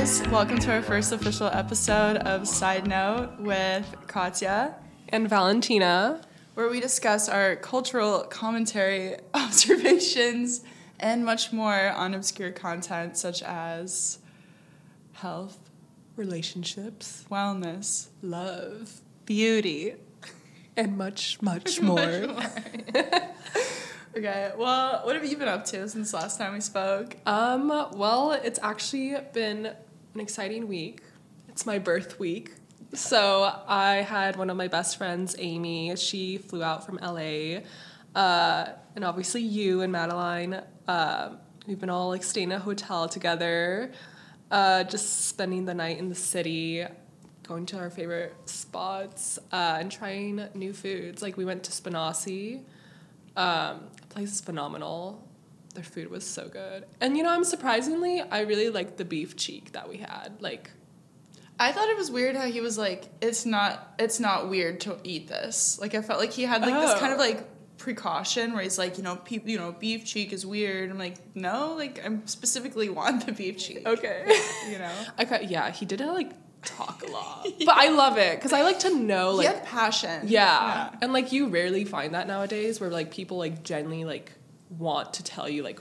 Guys. Welcome to our first official episode of Side Note with Katya, and Valentina. where we discuss our cultural commentary, observations, and much more on obscure content such as health, relationships, wellness, love, beauty, and much, much more. okay, well, what have you been up to since last time we spoke? Um, well, it's actually been an exciting week. It's my birth week. So I had one of my best friends, Amy. She flew out from LA. Uh, and obviously you and Madeline. Uh, we've been all like staying at a hotel together, uh, just spending the night in the city, going to our favorite spots, uh, and trying new foods. Like we went to Spinasse. Um, the place is phenomenal. Their food was so good. And you know, I'm surprisingly, I really liked the beef cheek that we had. Like, I thought it was weird how he was like, "It's not, it's not weird to eat this." Like I felt like he had like this kind of Oh. like precaution where he's like, you know, pe- you know, beef cheek is weird. I'm like, no, like I specifically want the beef cheek. okay. You know, I got, yeah, he didn't like talk a lot. But I love it because I like to know, like, passion. yeah. And like, you rarely find that nowadays where like people like genuinely like want to tell you like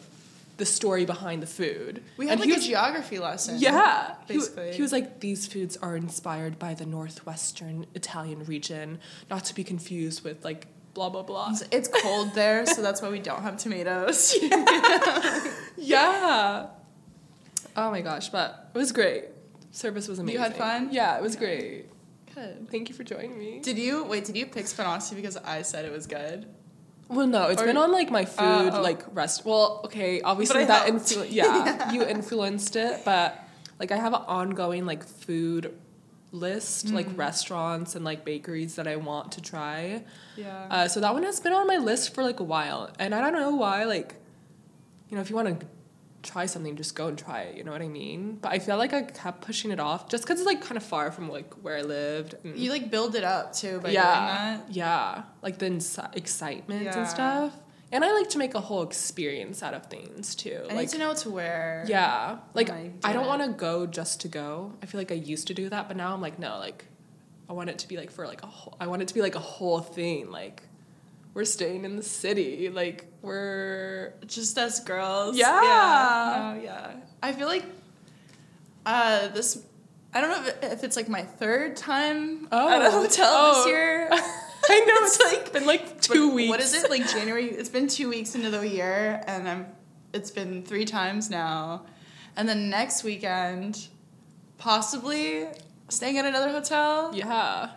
the story behind the food. We had And like he a geography lesson. Yeah, basically. he was like, these foods are inspired by the northwestern Italian region, not to be confused with like blah blah blah. It's- It's cold there, so that's why we don't have tomatoes. Yeah. Oh my gosh, but it was great. Service was amazing. You had fun? Yeah, it was great. Good. Thank you for joining me. Did you wait? Did you pick Spinasse because I said it was good? Well, no, it's Or- been on like my food Uh, oh. like rest. Well, okay, obviously that helped. influ- yeah, you influenced it, but like I have an ongoing like food list, like Mm. restaurants and like bakeries that I want to try. Yeah. Uh, so that one has been on my list for like a while, and I don't know why. Like, you know, if you want to try something, just go and try it. You know what I mean? But I feel like I kept pushing it off just because it's like kind of far from like where I lived. And you like build it up too by yeah, doing that. yeah, like the excitement Yeah. and stuff. And I like to make a whole experience out of things too. I like, need to know what to wear. yeah, like I do I don't want to go just to go. I feel like I used to do that, but now I'm like, no, like I want it to be like for like a whole. I want it to be like a whole thing. Like we're staying in the city. Like we're just us girls. Yeah. Yeah. Oh, yeah. I feel like uh, this. I don't know if, if it's like my third time oh. at a hotel Oh. this year. I know It's it's like- been like two weeks. What is it like January? It's been two weeks into the year, and I'm. It's been three times now, and then next weekend, possibly staying at another hotel. Yeah.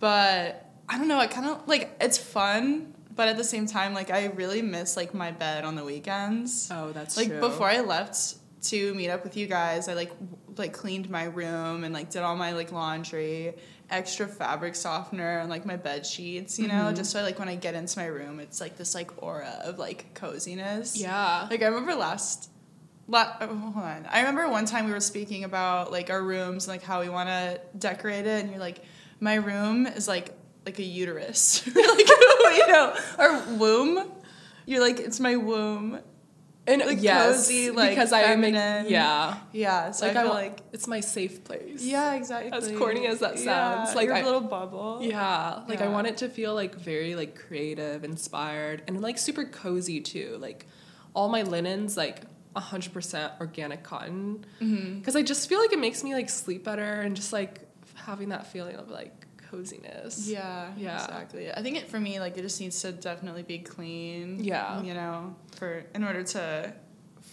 But I don't know. I kind of like it's fun, but at the same time, like I really miss like my bed on the weekends. Oh, that's like true. before I left to meet up with you guys, I like w- like cleaned my room and like did all my like laundry, extra fabric softener and like my bed sheets, you know, Mhm. just so like when I get into my room, it's like this like aura of like coziness. Yeah. Like I remember last. La- oh, hold on. I remember one time we were speaking about like our rooms and like how we want to decorate it, and you're like, my room is like like a uterus, like you know, or womb. You're like, it's my womb. and like, yes, cozy, like, because I feminine. yeah. Yeah, so like I I, feel wa- like it's my safe place. yeah, exactly. As corny as that sounds, yeah, like, your I- little bubble. Yeah, like I want it to feel like very like creative, inspired, and like super cozy too. Like all my linens like hundred percent organic cotton, Mm-hmm. because I just feel like it makes me like sleep better and just like having that feeling of like coziness. Yeah, Yeah. exactly. I think it for me like it just needs to definitely be clean. Yeah. you know, for in order to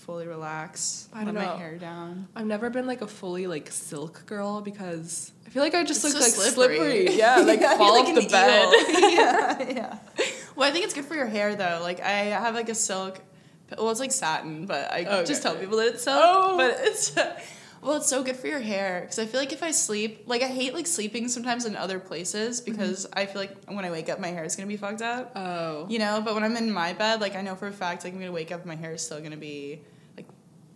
fully relax, I let don't my know. hair down. I've never been like a fully like silk girl because I feel like I just It's look so like slippery. slippery. Yeah, like Yeah, fall you're off the bed. yeah, yeah. Well, I think it's good for your hair though. Like I have like a silk. Well, it's like satin, but I Okay. just tell people that it's silk. Oh. But it's well, it's so good for your hair because I feel like if I sleep, like I hate like sleeping sometimes in other places because I feel like when I wake up, my hair is gonna be fucked up. Oh. You know, but when I'm in my bed, like I know for a fact, like I'm gonna wake up, my hair is still gonna be like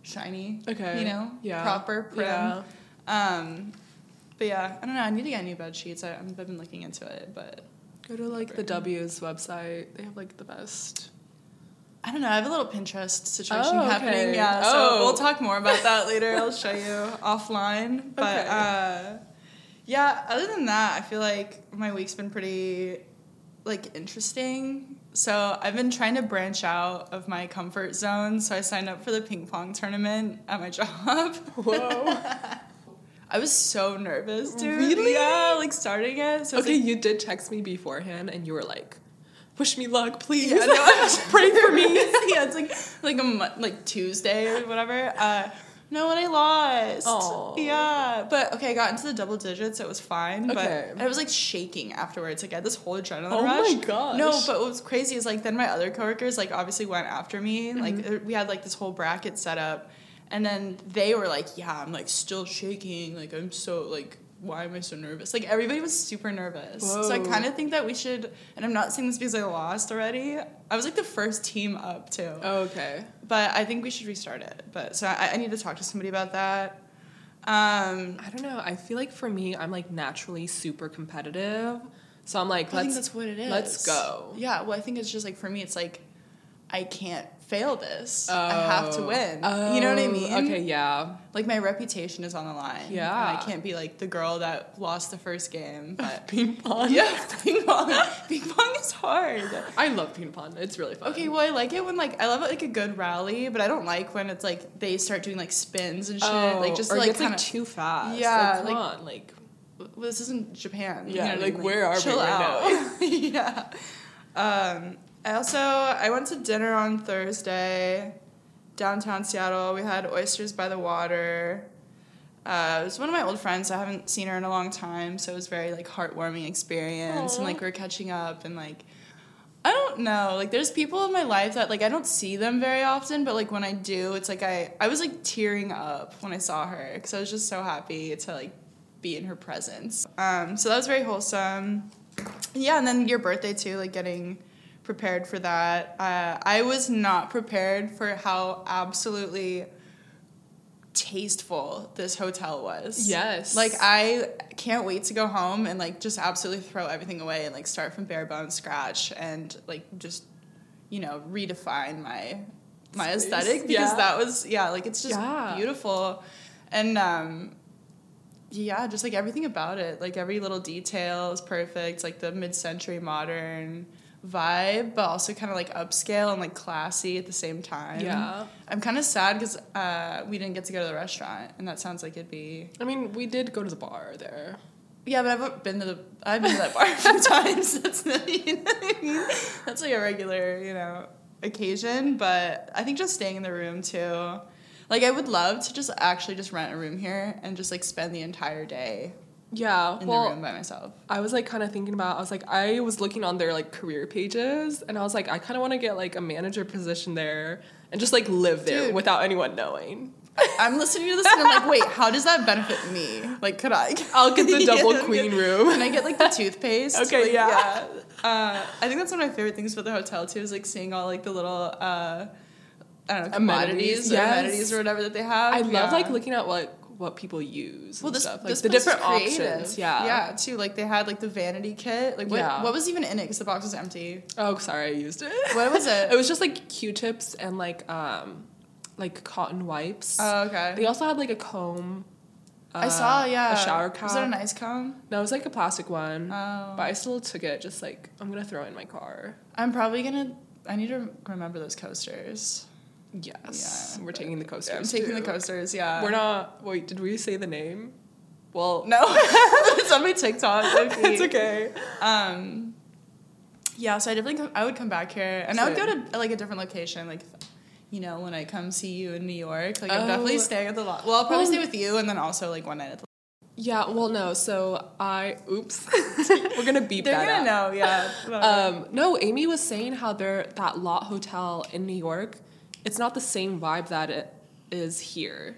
shiny. Okay. You know, Yeah. proper prim. Yeah. Um, but yeah, I don't know. I need to get new bed sheets. I, I've been looking into it, but Go to like the W's website. They have like the best I don't know. I have a little Pinterest situation Oh, happening. okay. Yeah, so Oh. we'll talk more about that later. I'll show you offline. But Okay. uh, yeah, other than that, I feel like my week's been pretty like interesting. So I've been trying to branch out of my comfort zone. So I signed up for the ping pong tournament at my job. Whoa. I was so nervous, dude. Really? Yeah, like starting it. So okay, like, you did text me beforehand, and you were like, "Wish me luck, please." Yeah, no, I was Pray for me. yeah, it's like like a mo- like Tuesday or whatever. Uh, no, and I lost. Aw. Yeah, but okay, I got into the double digits. It was fine, Okay. but I was like shaking afterwards. Like I had this whole adrenaline Oh my rush. gosh. No, but what was crazy is like then my other coworkers like obviously went after me. Mm-hmm. Like uh, we had like this whole bracket set up, and then they were like, "Yeah, I'm like still shaking. Like I'm so like." Why am I so nervous? Like everybody was super nervous. So I kind of think that we should, and I'm not saying this because I lost already. I was like the first team up too. okay. But I think we should restart it. But so I, I need to talk to somebody about that. Um, I don't know. I feel like for me, I'm like naturally super competitive, so I'm like, I let's think that's what it is. let's go. Yeah. Well, I think it's just like for me, it's like I can't fail this. I have to Oh. win. you know what I Oh, mean? Okay, yeah. Like my reputation is on the line. Yeah. And I can't be like the girl that lost the first game. But Ping pong. yeah, ping pong. ping pong is hard. I love ping pong. It's really fun. Okay, well, I like it when like I love it like a good rally, but I don't like when it's like they start doing like spins and shit, like just Oh, or like it's like kind of. too fast. Yeah, like, come like- on, like Well, this isn't Japan. you Yeah, know what I like, where are we right out. yeah. Um, I also I went to dinner on Thursday, downtown Seattle. We had oysters by the water. Uh, it was one of my old friends. I haven't seen her in a long time, so it was very like heartwarming experience. And Aw. like we're catching up and like. I don't know. Like there's people in my life that like I don't see them very often, but like when I do, it's like I I was like tearing up when I saw her because I was just so happy to like be in her presence. Um, so that was very wholesome. Yeah, and then your birthday too, like getting prepared for that. Uh, I was not prepared for how absolutely tasteful this hotel was. Yes. Like I can't wait to go home and like just absolutely throw everything away and like start from bare bones scratch and like just you know redefine my my Space. aesthetic because Yeah. that was yeah like it's just Yeah. beautiful and um yeah just like everything about it like every little detail is perfect like the mid-century modern vibe but also kind of like upscale and like classy at the same time Yeah. i'm kind of sad because uh, we didn't get to go to the restaurant and that sounds like it'd be I mean, we did go to the bar there. yeah, but I've been to the I've been to that bar a few times. That's not, you know I mean? That's like a regular, you know, occasion. But I think just staying in the room too. Like I would love to just actually just rent a room here and just like spend the entire day Yeah. in well, the room by myself. I was like kind of thinking about. I was like, I was looking on their like career pages, and I was like, I kind of want to get like a manager position there and just like live there Dude. without anyone knowing. I'm listening to this and I'm like, wait, how does that benefit me? Like, could I? I'll get the double Yeah, queen room. Can I get like the toothpaste? Okay, Like, yeah. Uh, I think that's one of my favorite things about the hotel too is like seeing all like the little uh, I don't know Amenities, commodities or yes. amenities or whatever that they have. I love like looking at what what people use. well and this, stuff. like this the different creative. options. Yeah. yeah, too. Like they had like the vanity kit. Like what Yeah. what was even in it? Because the box was empty. Oh, sorry, I used it. What was it? It was just like Q-tips and like um, like cotton wipes. Oh, okay. They also had like a comb. I uh, saw, yeah. A shower cap. Was it a nice comb? No, it was like a plastic one. Oh. But I still took it. Just like I'm gonna throw it in my car. I'm probably gonna. I need to remember those coasters. Yes, Yeah, we're taking the coasters. I'm taking the coasters. Yeah. We're not. Wait, did we say the name? Well, No, it's on my TikTok. low-key. it's okay. Um, yeah, so I definitely come, I would come back here, and I would go to like a different location, like you know when I come see you in New York. Like I'm Oh. definitely staying at the Lotte. Well, I'll probably Well, stay with you, and then also like one night at the. Yeah. Well, no. So I. Oops. we're gonna beep They're that gonna out. know, yeah. Um, no, Amy was saying how they're that Lotte hotel in New York, it's not the same vibe that it is here.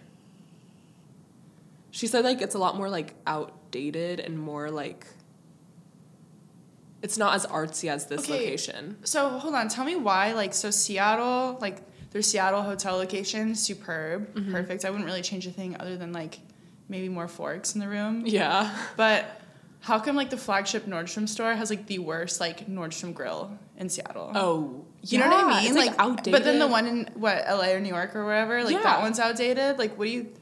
She said like it's a lot more like outdated and more like it's not as artsy as this Okay. location. so hold on, tell me why. Like so, Seattle, like their Seattle hotel location, superb, Mm-hmm. perfect. I wouldn't really change a thing other than like maybe more forks in the room. Yeah. But how come like the flagship Nordstrom store has like the worst like Nordstrom grill in Seattle? Oh, You know what I mean? It's like, outdated. But then the one in what LA or New York or wherever, like Yeah. that one's outdated. Like, what do you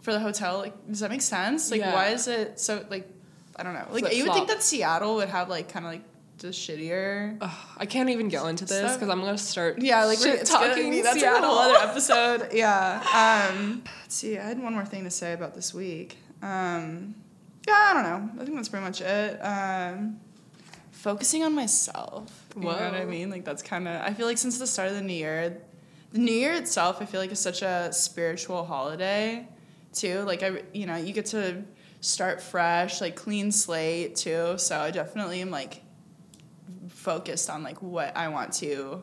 for the hotel? Like, does that make sense? Like, Yeah. why is it so like? I don't know. Like, you would Flip-flop. think that Seattle would have like kind of like the shittier. Ugh, I can't even go into this because I'm gonna start. Yeah, like we're shit it's gonna talking That's Seattle. a whole other episode. yeah. Um, let's see. I had one more thing to say about this week. Um, yeah, I don't know. I think that's pretty much it. Um, focusing on myself. You know what I mean? Like that's kind of. I feel like since the start of the new year, the new year itself, I feel like is such a spiritual holiday, too. Like I, you know, you get to start fresh, like clean slate too. So I definitely am like focused on like what I want to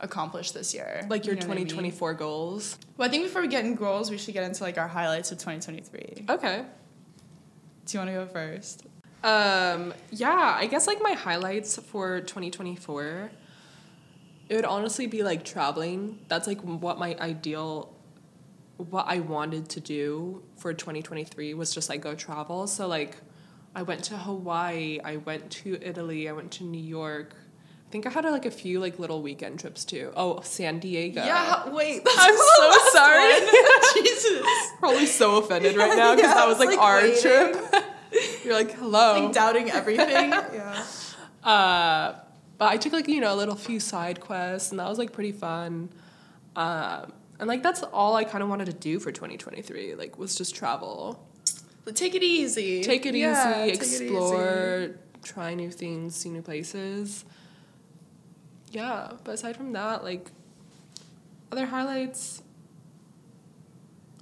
accomplish this year. Like your You know what I mean? 2024 goals. Well, I think before we get in goals, we should get into like our highlights of 2023. Okay. Do you want to go first? Um, yeah, I guess like my highlights for 2024, it would honestly be like traveling. That's like what my ideal, what I wanted to do for 2023 was just like go travel. So like I went to Hawaii, I went to Italy, I went to New York. I think I had like a few like little weekend trips too. Oh, San Diego. Yeah. Wait. I'm so sorry. Jesus. Probably so offended right now because Yeah, that was was, like, like, our waiting. trip. You're like, hello. Like doubting everything. yeah. Uh, but I took like you know a little few side quests, and that was like pretty fun. Um, and like that's all I kind of wanted to do for 2023. Like was just travel, But take it easy. take it Yeah, easy, take it easy. explore, try new things, see new places. Yeah, but aside from that, like other highlights.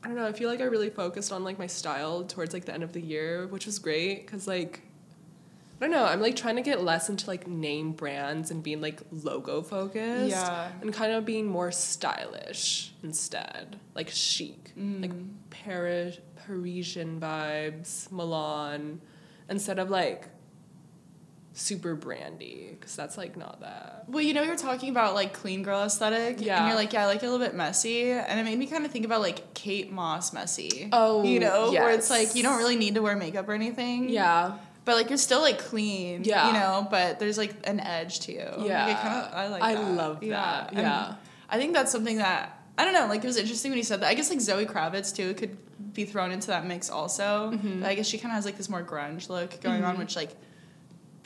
I don't know. I feel like I really focused on like my style towards like the end of the year, which was great because like I don't know. I'm like trying to get less into like name brands and being like logo focused. Yeah. And kind of being more stylish instead, like chic, like mm. Paris Parisian vibes, Milan, instead of like super brandy because that's like not that. Well, you know, you were talking about like clean girl aesthetic. Yeah. And you're like, yeah, I like it a little bit messy. And it made me kind of think about like Kate Moss messy. Oh, You know, where it's like you don't really need to wear makeup or anything. Yeah. But like you're still like clean. Yeah. You know, but there's like an edge to you. Yeah. Like, I kind of I like I that. love that. And Yeah. I think that's something that I don't know. Like it was interesting when you said that. I guess like Zoe Kravitz too could be thrown into that mix also. Mm-hmm. But I guess she kind of has like this more grunge look going on, which like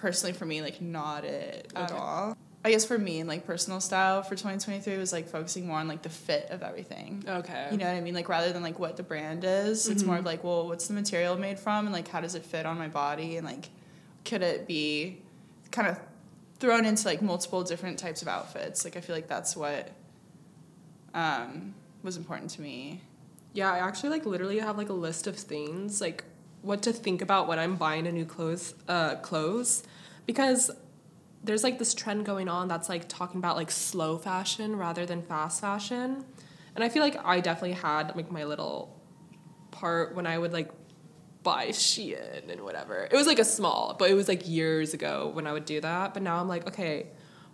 personally for me like not it at Okay. all. I guess for me and like personal style for 2023 was like focusing more on like the fit of everything. Okay. You know what I mean? Like rather than like what the brand is, it's more of like, well, what's the material made from and like how does it fit on my body and like could it be kind of thrown into like multiple different types of outfits? Like I feel like that's what um, was important to me. Yeah, I actually like literally have like a list of things like what to think about when I'm buying a new clothes uh clothes because there's like this trend going on that's like talking about like slow fashion rather than fast fashion. And I feel like I definitely had like my little part when I would like buy Shein and whatever. It was like a small, but it was like years ago when I would do that. But now I'm like, okay,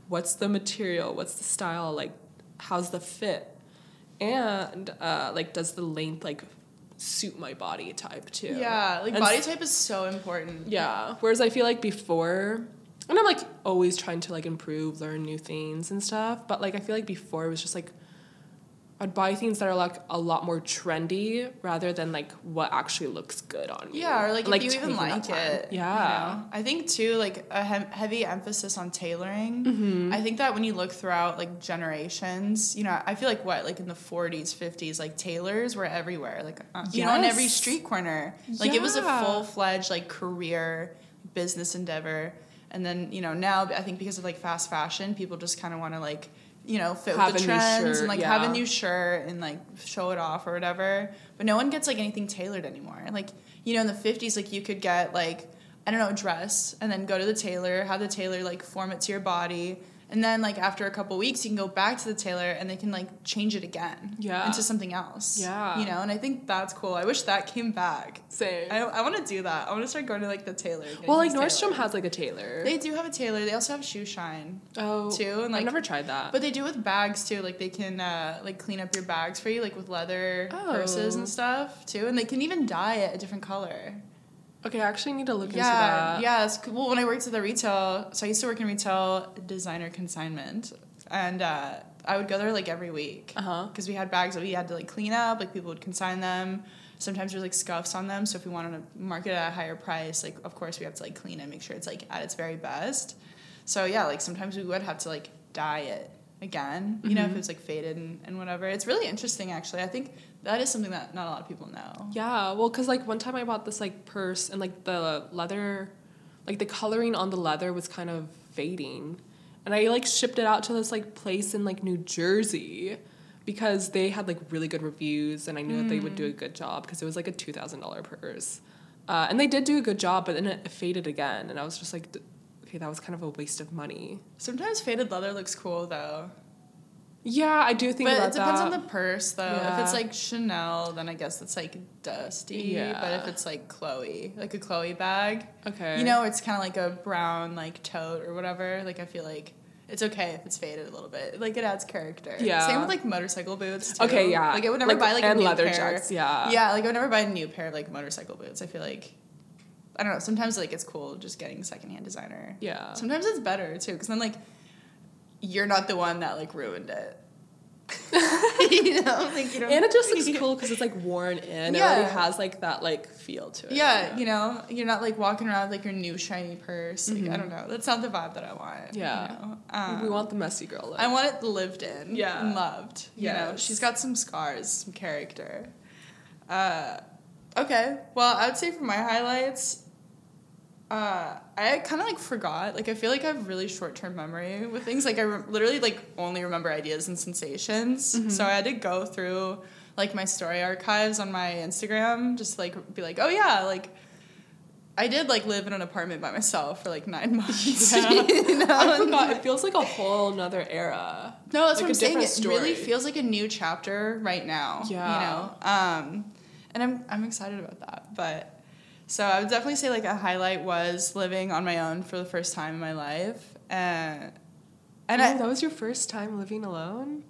what's the material? What's the style? Like, how's the fit? And uh, like, does the length like suit my body type too? Yeah, like And body type is so important. Yeah. Whereas I feel like before, and I'm like always trying to like improve, learn new things and stuff. But like I feel like before it was just like I'd buy things that are like a lot more trendy rather than like what actually looks good on me. Yeah, or like, if you even like it. you Yeah. know? I think too, like a he- heavy emphasis on tailoring. Mm-hmm. I think that when you look throughout like generations, you know, I feel like what, like in the 40s, 50s, like tailors were everywhere. Like, uh, you know, on every street corner. Like it was a full fledged like career business endeavor. And then, you know, now I think because of like fast fashion, people just kind of want to like, you know, fit Have with the trends and like have a new shirt and like show it off or whatever. But no one gets like anything tailored anymore. Like, you know, in the 50s, like you could get like, I don't know, a dress and then go to the tailor, have the tailor like form it to your body. And then like after a couple weeks, you can go back to the tailor and they can like change it again Yeah. into something else. Yeah. You know, and I think that's cool. I wish that came back. Same. I, I want to do that. I want to start going to like the tailor. well, like Nordstrom tailored. has like a tailor. They do have a tailor. They also have shoe shine oh, too, and like I've never tried that. but they do with bags too. Like they can uh, like clean up your bags for you, like with leather purses Oh. and stuff too. And they can even dye it a different color. Okay, I actually need to look into Yeah, that. yeah. It's cool. Well, when I worked at the retail, so I used to work in retail designer consignment, and uh, I would go there like every week because we had bags that we had to like clean up. Like people would consign them. Sometimes there's like scuffs on them, so if we wanted to market at a higher price, like of course we have to like clean it, make sure it's like at its very best. So yeah, like sometimes we would have to like dye it again, you know, if it was like faded and, and whatever. It's really interesting actually. I think that is something that not a lot of people know. Yeah, well, cause like one time I bought this like purse and like the leather, like the coloring on the leather was kind of fading, and I like shipped it out to this like place in like New Jersey, because they had like really good reviews and I knew that they would do a good job because it was like a two thousand dollar purse, uh, and they did do a good job, but then it faded again, and I was just like, okay, that was kind of a waste of money. Sometimes faded leather looks cool though. Yeah, I do think but it depends that. on the purse though. Yeah. If it's like Chanel, then I guess it's like dusty. Yeah. But if it's like Chloe, like a Chloe bag, okay, you know, it's kind of like a brown like tote or whatever. Like I feel like it's okay if it's faded a little bit. Like it adds character. Yeah. Same with like motorcycle boots. Too. Okay, yeah. Like I would never Like, buy like and a new leather pair. checks, yeah. Yeah, like I would never buy a new pair of like motorcycle boots. I feel like. I don't know. Sometimes like it's cool just getting secondhand designer. yeah. Sometimes it's better too, because then like you're not the one that like ruined it. you know, like you don't. And it just looks cool because it's like worn in. It Yeah. already has like that like feel to it. Yeah, you know, you're not like walking around with like your new shiny purse. Like I Mhm. don't know, that's not the vibe that I want. Yeah. you know? um, we want the messy girl look. I want it lived in. Yeah. and loved. You know, she's got some scars, some character. Uh, okay, well, I would say for my highlights. Uh, I kind of like forgot. Like I feel like I have really short term memory with things. Like I re- literally like only remember ideas and sensations. Mhm. So I had to go through like my story archives on my Instagram, just like be like, oh yeah, like I did like live in an apartment by myself for like nine months. Yeah. you know? I forgot. It feels like a whole nother era. No, that's Like what I'm saying. It really feels like a new chapter right now. Yeah. You know? Um, and I'm I'm excited about that. But so I would definitely say like a highlight was living on my own for the first time in my life. And and oh, I that was your first time living alone.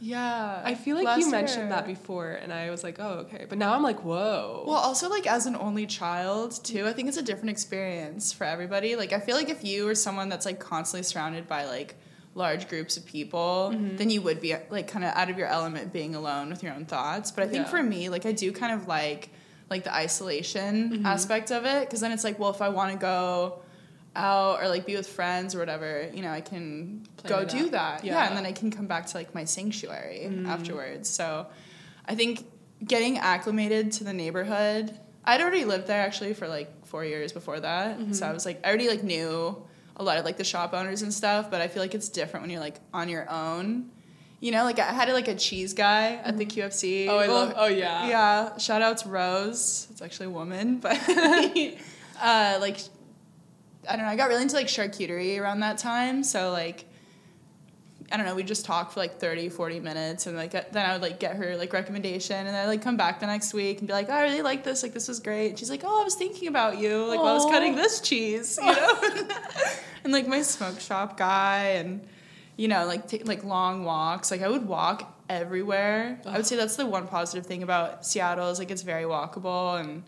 yeah. I feel like you mentioned year. that before, and I was like, oh, okay. But now I'm like, whoa. Well, also like as an only child too, I think it's a different experience for everybody. Like I feel like if you are someone that's like constantly surrounded by like large groups of people, Mhm. then you would be like kind of out of your element being alone with your own thoughts. But I think Yeah. for me, like I do kind of like like the isolation Mhm. aspect of it because then it's like, well, if I want to go out or like be with friends or whatever, you know, I can go do that. Yeah. Yeah. and then I can come back to like my sanctuary Mm. afterwards. So I think getting acclimated to the neighborhood. I'd already lived there actually for like four years before that. Mhm. So I was like, I already like knew a lot of like the shop owners and stuff, but I feel like it's different when you're like on your own. You know, like I had like a cheese guy at the QFC. oh, I Well, love. Oh yeah. yeah, shout out to Rose. It's actually a woman, but uh, like I don't know. I got really into like charcuterie around that time, so like I don't know. We just talked for like 30, 40 minutes, and like then I would like get her like recommendation, and then I'd like come back the next week and be like, oh, I really like this. Like this was great. And she's like, Oh, I was thinking about you. Like while I was cutting this cheese, you know. and like my smoke shop guy, and you know, like take like long walks. Like I would walk everywhere. I would say that's the one positive thing about Seattle is like it's very walkable and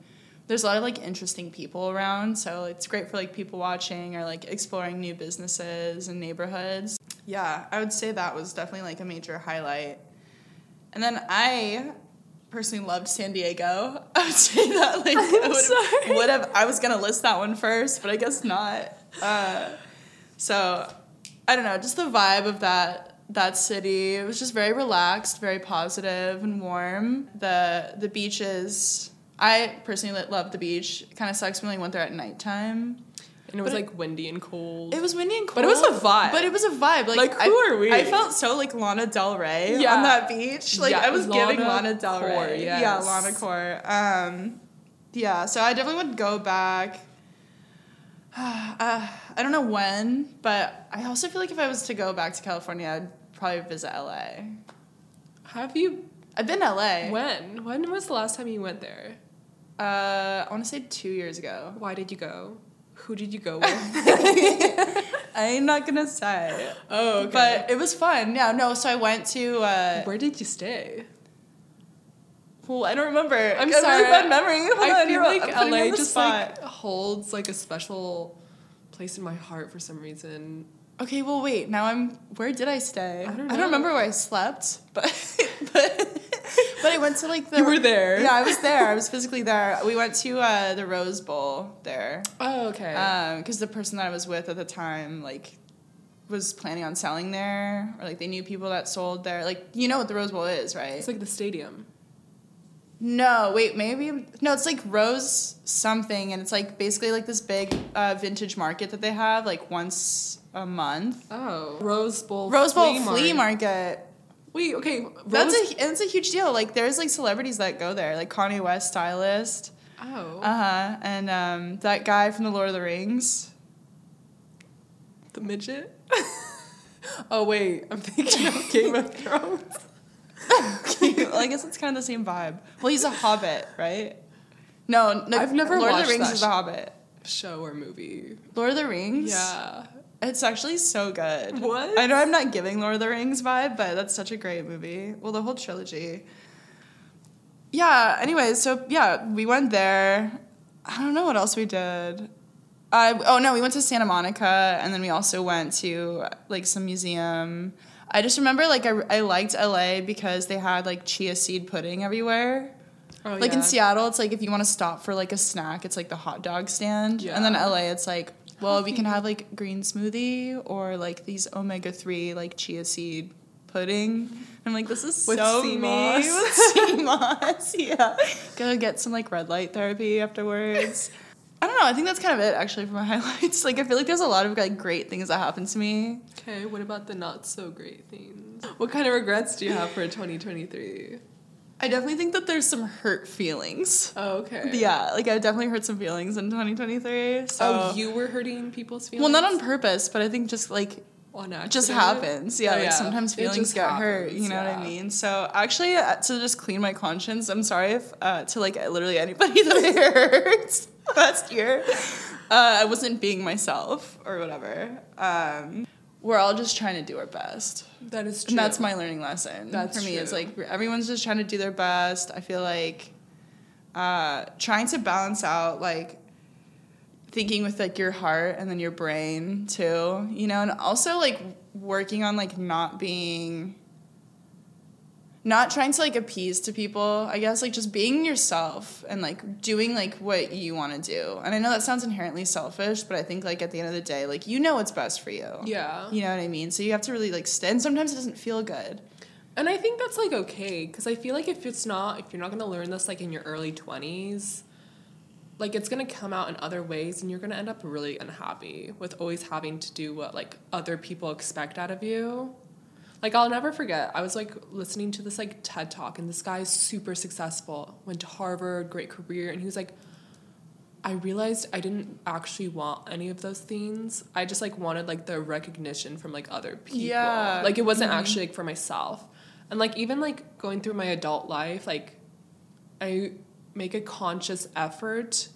there's a lot of like interesting people around. So it's great for like people watching or like exploring new businesses and neighborhoods. Yeah, I would say that was definitely like a major highlight. And then I personally loved San Diego. I would say that like I'm I sorry. would have I was gonna list that one first, but I guess not. Uh, so I don't know, just the vibe of that that city. It was just very relaxed, very positive and warm. The the beaches. I personally love the beach. It kind of sucks when we went there at nighttime. And it was But like windy and cold. It was windy and cold. But it was a vibe. But it was a vibe. Like, Like, who I, are we? I felt so like Lana Del Rey Yeah. on that beach. Like Yeah, I was giving Lana Lana Del Rey. Yeah. Lana Core. Um, yeah, so I definitely would go back. Uh, I don't know when, but I also feel like if I was to go back to California, I'd probably visit LA. Have you? I've been to LA. When? When was the last time you went there? Uh, I want to say two years ago. Why did you go? Who did you go with? I'm not gonna say. oh, okay. But it was fun. Yeah, no, so I went to uh where did you stay? Well, I don't remember. I'm I have a sorry. really bad memory. Hold I on, feel you're- like I'm LA just spot. like holds like a special place in my heart for some reason. Okay, well, wait. Now I'm. Where did I stay? I don't I don't remember where I slept, but but but I went to like the. You were there. Yeah, I was there. I was physically there. We went to uh, the Rose Bowl there, Oh, okay. because the person that I was with at the time like was planning on selling there, or like they knew people that sold there. Like you know what the Rose Bowl is, right? it's like the stadium. No, wait, maybe no. It's like Rose something, and it's like basically like this big uh, vintage market that they have like once a month. Oh, Rose Bowl. Rose Bowl Flea flea, Mart. market. Wait, okay. That's a that's a huge deal. Like there's like celebrities that go there, like Kanye West stylist, oh uh huh, and um, that guy from the Lord of the Rings. the midget. oh wait, I'm thinking of Game of Thrones. well, I guess it's kind of the same vibe. Well, he's a hobbit, right? No, no I've never watched Lord of watched the Rings that is the Hobbit. Show or movie? Lord of the Rings. Yeah. It's actually so good. What? I know I'm not giving Lord of the Rings vibe, but that's such a great movie. Well, the whole trilogy. Yeah, anyway, so yeah, we went there. I don't know what else we did. Uh, oh no, we went to Santa Monica and then we also went to like some museum. I just remember like I, I liked LA because they had like chia seed pudding everywhere. Oh, Like in. Seattle, it's like if you want to stop for like a snack, it's like the hot dog stand. Yeah. And then LA, it's like, well, we can have like green smoothie or like these omega three like chia seed pudding. I'm like, this is With so sea me moss. with sea moss. Yeah, go get some like red light therapy afterwards. I don't know. I think that's kind of it actually for my highlights. Like I feel like there's a lot of like great things that happened to me. Okay, what about the not so great things? What kind of regrets do you have for 2023? I definitely think that there's some hurt feelings. Oh, okay. Yeah, like I definitely hurt some feelings in 2023. So Oh, you were hurting people's feelings? Well, not on purpose, but I think just like on it accident? just happens. Yeah, Oh, like sometimes feelings get hurt. You know what I mean? So actually, uh, to just clean my conscience, I'm sorry if uh, to like literally anybody that I hurt last year, uh, I wasn't being myself or whatever. Um, we're all just trying to do our best. That is true. And that's my learning lesson. That's for me. It's true. like everyone's just trying to do their best. I feel like uh, trying to balance out like thinking with like your heart and then your brain too, you know, and also like working on like not being not trying to like appease to people, I guess like just being yourself and like doing like what you want to do. And I know that sounds inherently selfish, but I think like at the end of the day, like you know what's best for you. Yeah. You know what I mean? So you have to really like st- and sometimes it doesn't feel good. And I think that's like okay because I feel like if it's not, if you're not gonna learn this like in your early 20s, like it's gonna come out in other ways and you're gonna end up really unhappy with always having to do what like other people expect out of you. Like I'll never forget, I was like listening to this like TED talk and this guy's super successful, went to Harvard, great career, and he was like, I realized I didn't actually want any of those things. I just like wanted like the recognition from like other people. Yeah. Like it wasn't Mhm. actually like for myself. And like even like going through my adult life, like I make a conscious effort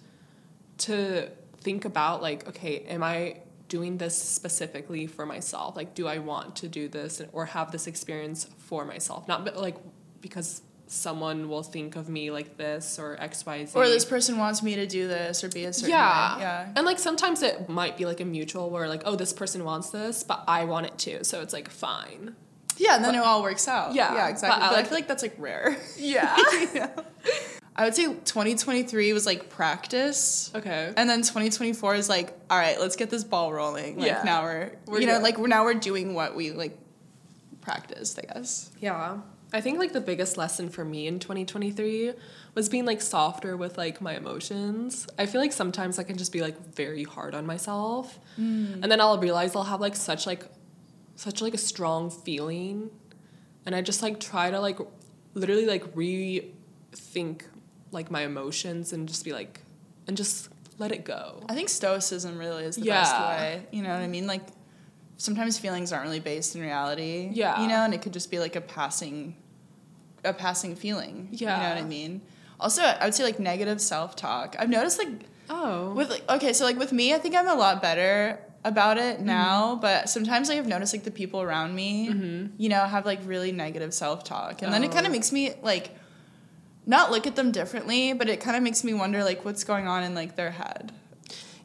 to think about like, okay, am I doing this specifically for myself? Like, do I want to do this or have this experience for myself? Not like because someone will think of me like this or X, Y, Z. Or this person wants me to do this or be a certain yeah. way. Yeah. And like sometimes it might be like a mutual where like, oh, this person wants this, but I want it too. So it's like fine. Yeah, and then it all works out. Yeah, Yeah, exactly. but I But I, like- feel like that's like rare. Yeah. Yeah. I would say 2023 was like practice. okay. And then 2024 is like, all right, let's get this ball rolling. Like Yeah. now we're, We're you know, good. like we're now we're doing what we like practiced, I guess. Yeah. I think like the biggest lesson for me in 2023 was being like softer with like my emotions. I feel like sometimes I can just be like very hard on myself. Mm. And then I'll realize I'll have like such like such like a strong feeling and I just like try to like literally like rethink like my emotions and just be like and just let it go. I think stoicism really is the Yeah. best way. You know what I mean? Like sometimes feelings aren't really based in reality. Yeah. You know, and it could just be like a passing a passing feeling. Yeah. You know what I mean? Also, I would say like negative self-talk. I've noticed like Oh. with like okay, so like with me, I think I'm a lot better about it Mm-hmm. now, but sometimes I've noticed like the people around me, Mm-hmm. you know, have like really negative self-talk. And then it Oh. kind of makes me like not look at them differently, but it kind of makes me wonder like what's going on in like their head.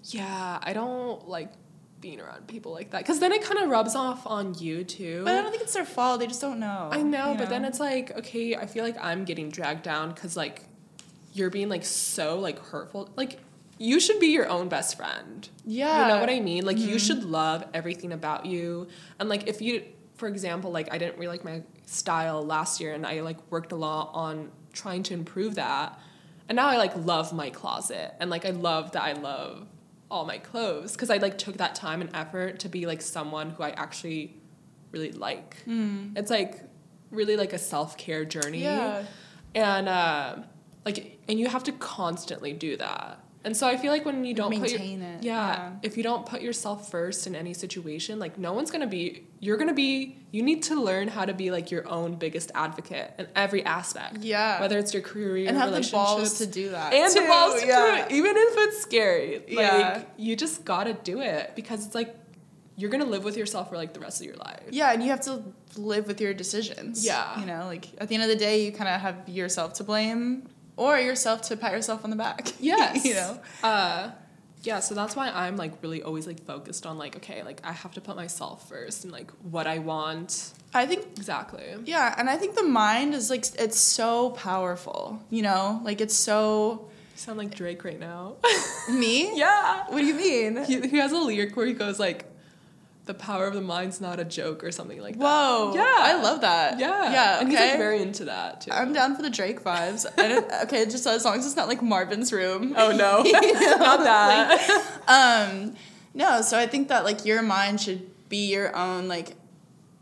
Yeah, I don't like being around people like that because then it kind of rubs off on you too. But I don't think it's their fault. They just don't know. I know, but then it's like, okay, I feel like I'm getting dragged down because like you're being like so like hurtful. Like you should be your own best friend. Yeah. You know what I mean? Like you mm-hmm. should love everything about you. And like if you for example, like I didn't really like my style last year and I like worked a lot on trying to improve that. And now I like love my closet and like I love that I love all my clothes because I like took that time and effort to be like someone who I actually really like. It's like really like a self-care journey. Yeah. And uh like and you have to constantly do that. And so I feel like when you don't put your, it, Yeah, yeah. if you don't put yourself first in any situation, like no one's gonna be. You're gonna be. You need to learn how to be like your own biggest advocate in every aspect. Yeah. Whether it's your career, and have the balls to do that. and the balls to yeah. do it, even if it's scary. Like Yeah. you just gotta do it because it's like you're gonna live with yourself for like the rest of your life. Yeah, and you have to live with your decisions. Yeah. You know, like at the end of the day, you kind of have yourself to blame or yourself to pat yourself on the back. Yes. you know? Uh, yeah, so that's why I'm like really always like focused on like okay, like I have to put myself first and like what I want I think, exactly. yeah, and I think the mind is like, it's so powerful, you know? Like it's so. You sound like Drake right now. Me? yeah. What do you mean? He, he has a lyric where he goes like, "The power of the mind's not a joke" or something like that. Whoa. Yeah. I love that. Yeah. Yeah. And okay. he's like very into that too. I'm down for the Drake vibes. I don't, okay, just as long as it's not like Marvin's room. Oh no, not that. um no so i think that like your mind should be your own like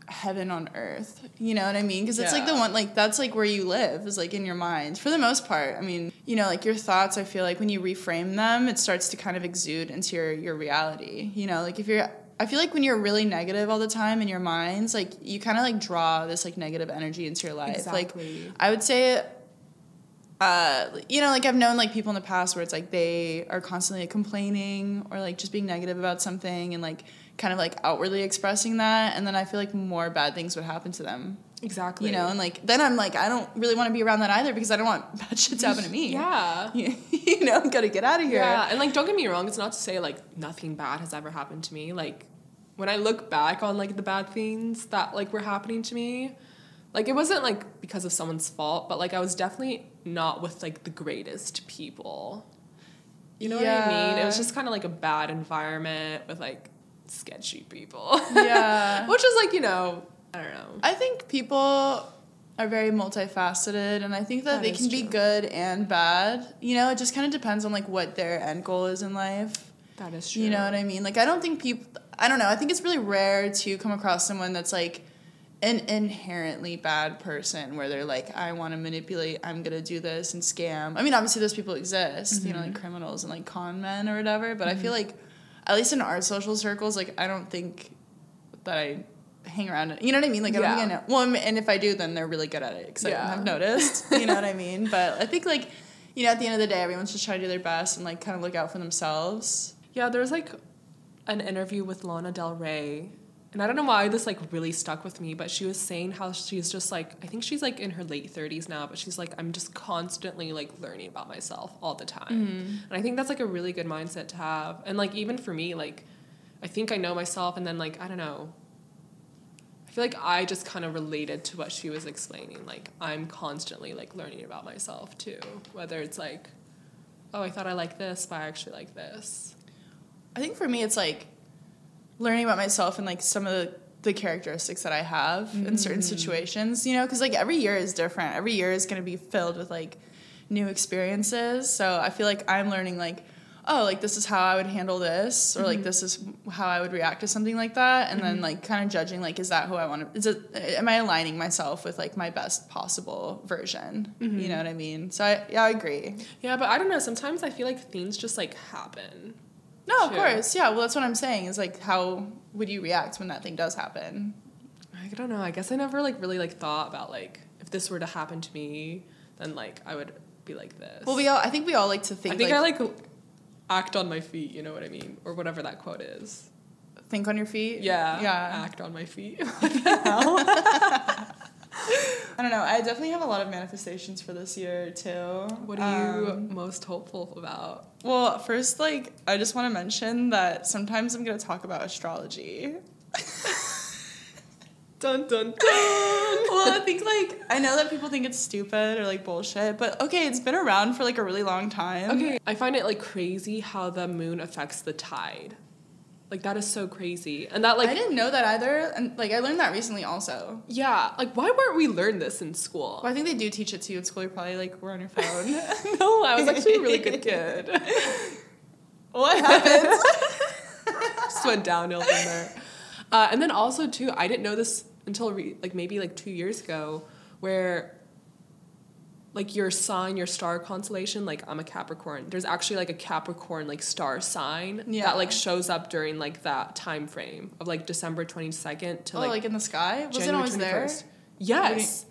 heaven on earth you know what i mean because it's like the one like that's like where you live is like in your mind for the most part i mean you know like your thoughts i feel like when you reframe them it starts to kind of exude into your your reality you know like if you're I feel like when you're really negative all the time in your minds, like you kind of like draw this like negative energy into your life. Exactly. Like I would say uh, you know, like I've known like people in the past where it's like they are constantly like, complaining or like just being negative about something and like kind of like outwardly expressing that, and then I feel like more bad things would happen to them. Exactly. You know, and like then I'm like I don't really want to be around that either because I don't want bad shit to happen to me. Yeah. you know, I gotta get out of here. Yeah, and like don't get me wrong, it's not to say like nothing bad has ever happened to me. Like when I look back on like the bad things that like were happening to me, like it wasn't like because of someone's fault, but like I was definitely not with like the greatest people. You know what I mean? It was just kind of like a bad environment with like sketchy people. Yeah. Which is like, you know, I don't know. I think people are very multifaceted and I think that, That they can be good and bad. You know, it just kind of depends on like what their end goal is in life. That is true. You know what I mean? Like I don't think people I don't know. I think it's really rare to come across someone that's like an inherently bad person where they're like I want to manipulate, I'm going to do this and scam. I mean, obviously those people exist, you know, Mm-hmm. like criminals and like con men or whatever, but I feel like at least in our social circles like I don't think that I hang around. You know what I mean? Like I don't think I know. Well, and if I do then they're really good at it cuz Yeah. I have noticed. you know what I mean? But I think like you know, at the end of the day, everyone's just trying to do their best and like kind of look out for themselves. Yeah, there was like an interview with Lana Del Rey. And I don't know why this like really stuck with me, but she was saying how she's just like I think she's like in her late 30s now, but she's like I'm just constantly like learning about myself all the time. Mm-hmm. And I think that's like a really good mindset to have. And like even for me like I think I know myself and then like I don't know. I feel like I just kind of related to what she was explaining. Like I'm constantly like learning about myself too, whether it's like oh, I thought I liked this, but I actually like this. I think for me, it's like learning about myself and like some of the, the characteristics that I have in certain mm-hmm. situations, you know, because like every year is different. Every year is going to be filled with like new experiences. So I feel like I'm learning like, oh, like this is how I would handle this, or like mm-hmm. this is how I would react to something like that, and then mm-hmm. like kind of judging like, is that who I want to? Is it? Am I aligning myself with like my best possible version? You mm-hmm. know what I mean? So I, yeah, I agree. Yeah, but I don't know. Sometimes I feel like things just like happen. No, of Sure. course. Yeah, well, that's what I'm saying. Is like, how would you react when that thing does happen? I don't know. I guess I never like really like thought about like if this were to happen to me, then like I would be like this. Well, we all. I think we all like to think. I think like, I like act on my feet. You know what I mean, or whatever that quote is. think on your feet. Yeah. Yeah. Act on my feet. What the hell? I don't know. I definitely have a lot of manifestations for this year too. What are you Um, most hopeful about? well, first, like, I just want to mention that sometimes I'm gonna talk about astrology. Dun dun dun. well, I think like I know that people think it's stupid or like bullshit, but okay, it's been around for like a really long time. Okay, I find it like crazy how the moon affects the tide. Like that is so crazy. And that like I didn't know that either, and like I learned that recently also. yeah, like why weren't we learn this in school? Well, I think they do teach it to you at school. You're probably like we're on your phone. no, I was actually a really good kid. what happened? Just went downhill from there. Uh, and then also too, I didn't know this until re- like maybe like two years ago, where like your sign, your star constellation, like I'm a Capricorn. There's actually like a Capricorn like star sign Yeah. that like shows up during like that time frame of like December twenty second to oh, like, like, in the sky? Was it January always there? 21st. Yes.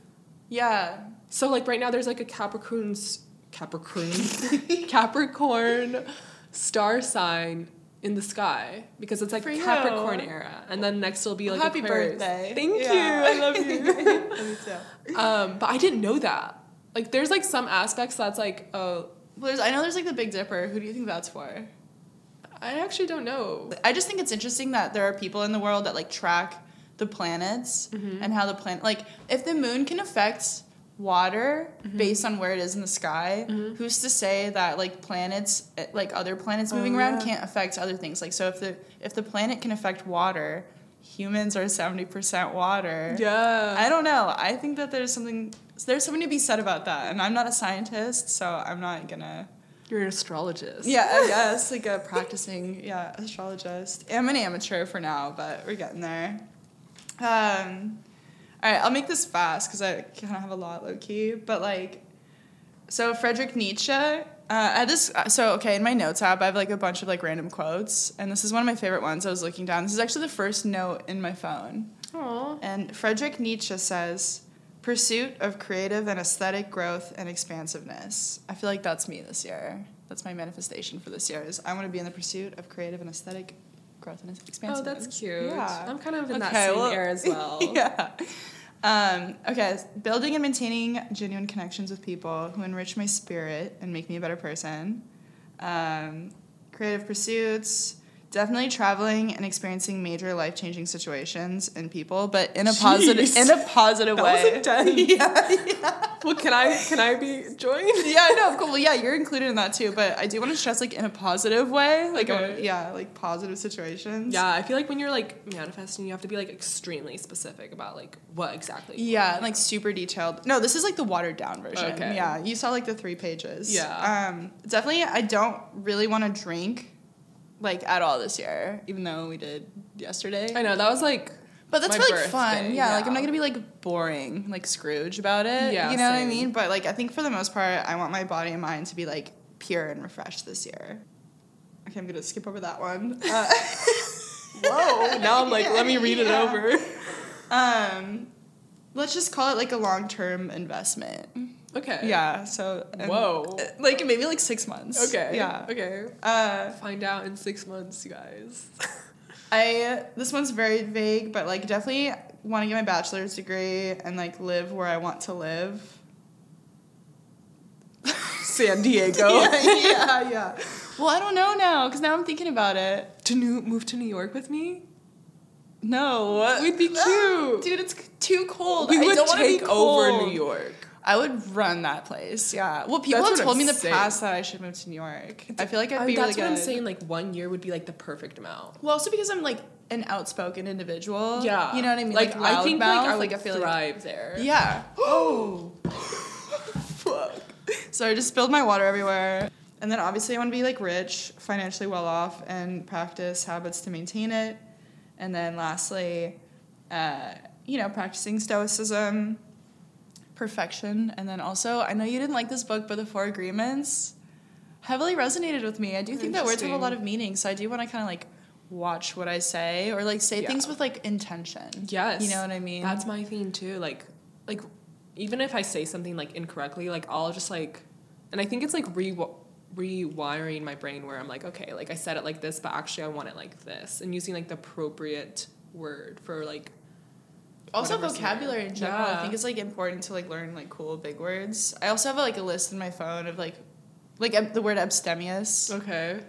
Yeah. So like right now there's like a Capricorn's Capricorn Capricorn star sign in the sky because it's like For you. Capricorn era, and then next will be like a. Happy Aquarius. birthday. Thank Yeah. you, I love you. Me too. um, but I didn't know that. Like there's like some aspects that's like oh Well, there's, I know there's like the Big Dipper. Who do you think that's for? I actually don't know. I just think it's interesting that there are people in the world that like track the planets Mm-hmm. and how the planet like if the moon can affect water Mm-hmm. based on where it is in the sky who's to say that like planets eh, like other planets moving Oh, around yeah. can't affect other things like so if the if the planet can affect water humans are 70% water Yeah. i don't know i think that there's something there's something to be said about that and i'm not a scientist so i'm not gonna You're an astrologist. yeah, I guess like a practicing yeah astrologist. I'm an amateur for now, but we're getting there. Um, all right, I'll make this fast because I kind of have a lot low key. But like, so Frederick Nietzsche. Uh, I this. So okay, in my notes app, I have like a bunch of like random quotes, and this is one of my favorite ones. I was looking down. This is actually the first note in my phone. Aw. And Frederick Nietzsche says, pursuit of creative and aesthetic growth and expansiveness. I feel like that's me this year. That's my manifestation for this year is I want to be in the pursuit of creative and aesthetic growth and Oh, that's cute. Yeah. I'm kind of in that same well- era as well. yeah. Um, okay, building and maintaining genuine connections with people who enrich my spirit and make me a better person. Um, creative pursuits. Definitely traveling and experiencing major life changing situations and people, but in a positive in a positive That way. yeah, yeah. Well, can I can I be joined? Yeah, no, cool. Well, yeah, you're included in that too, but I do want to stress like in a positive way, like a, yeah, like positive situations. Yeah, I feel like when you're like manifesting, you have to be like extremely specific about like what exactly. Yeah, like super detailed. No, this is like the watered down version. Okay. Yeah, you saw like the three pages. Yeah. Um, definitely, I don't really want to drink, like at all this year, even though we did yesterday. I know that was like. But that's my really fun. birthday, Yeah, like I'm not gonna be like boring, like Scrooge about it. Yeah, you know what I mean. But like I think for the most part, I want my body and mind to be like pure and refreshed this year. Okay, I'm gonna skip over that one. Uh, Whoa! Now I'm like, let me read it over. um, let's just call it like a long term investment. Okay. Yeah. So um, Whoa. like maybe like six months. Okay. Yeah. Okay. Uh, Find out in six months, you guys. I this one's very vague, but like definitely want to get my bachelor's degree and like live where I want to live. San Diego. yeah, yeah, yeah. Well, I don't know now because now I'm thinking about it. To new move to New York with me? No, We'd be No, cute. dude. It's too cold. We I would don't take over. New York. I would run that place. Yeah. Well, people That's have told I'm me in the saying. past that I should move to New York. I feel like I'd be I- that's really what good. I'm saying. Like one year would be like the perfect amount. Well, also because I'm like an outspoken individual. Yeah. You know what I mean? Like, I think like loudmouth, I would I feel like thrive there. Yeah. Oh. Fuck. So I just spilled my water everywhere. And then obviously I want to be like rich, financially well off, and practice habits to maintain it. And then lastly, uh, you know, practicing stoicism, perfection, and then also I know you didn't like this book, but the Four Agreements heavily resonated with me. I do think that words have a lot of meaning, so I do want to kind of like watch what I say or like say Yeah. things with like intention. Yes. You know what I mean? That's my thing too. Like like even if I say something like incorrectly, like I'll just like and I think it's like re rewiring my brain where I'm like, okay, like I said it like this, but actually I want it like this and using like the appropriate word for like Also whatever vocabulary in general. I think it's like important to like learn like cool big words. I also have like a list in my phone of like like ab- the word abstemious. Okay.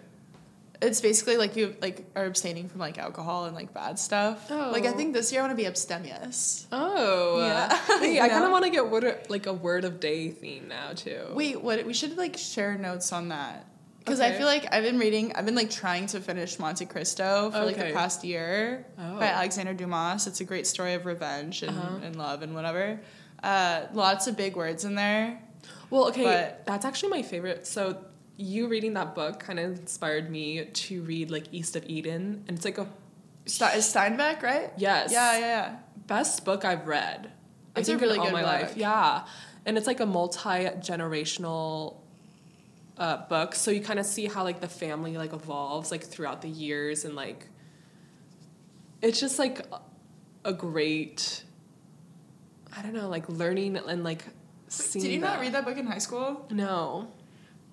It's basically like you like are abstaining from like alcohol and like bad stuff. Oh. Like I Oh. think this year I want to be abstemious. Oh. Yeah. Hey, You I kind of want to get word, like a word of day theme now too. Wait, what? We should like share notes on that because I feel like I've been reading. I've been like trying to finish Monte Cristo for like the past year Oh. by Alexander Dumas. It's a great story of revenge and, Uh-huh. and love and whatever. Uh, lots of big words in there. Well, okay, But- that's actually my favorite. So you reading that book kind of inspired me to read like East of Eden, and it's like a Steinbeck, right? yes, Yeah, yeah, yeah. best book I've read. It's a think really in all good my book. life. Yeah, and it's like a multi generational uh, book, so you kind of see how like the family like evolves like throughout the years, and like it's just like a great. I don't know, like learning and like seeing. Did you not read that book in high school? No,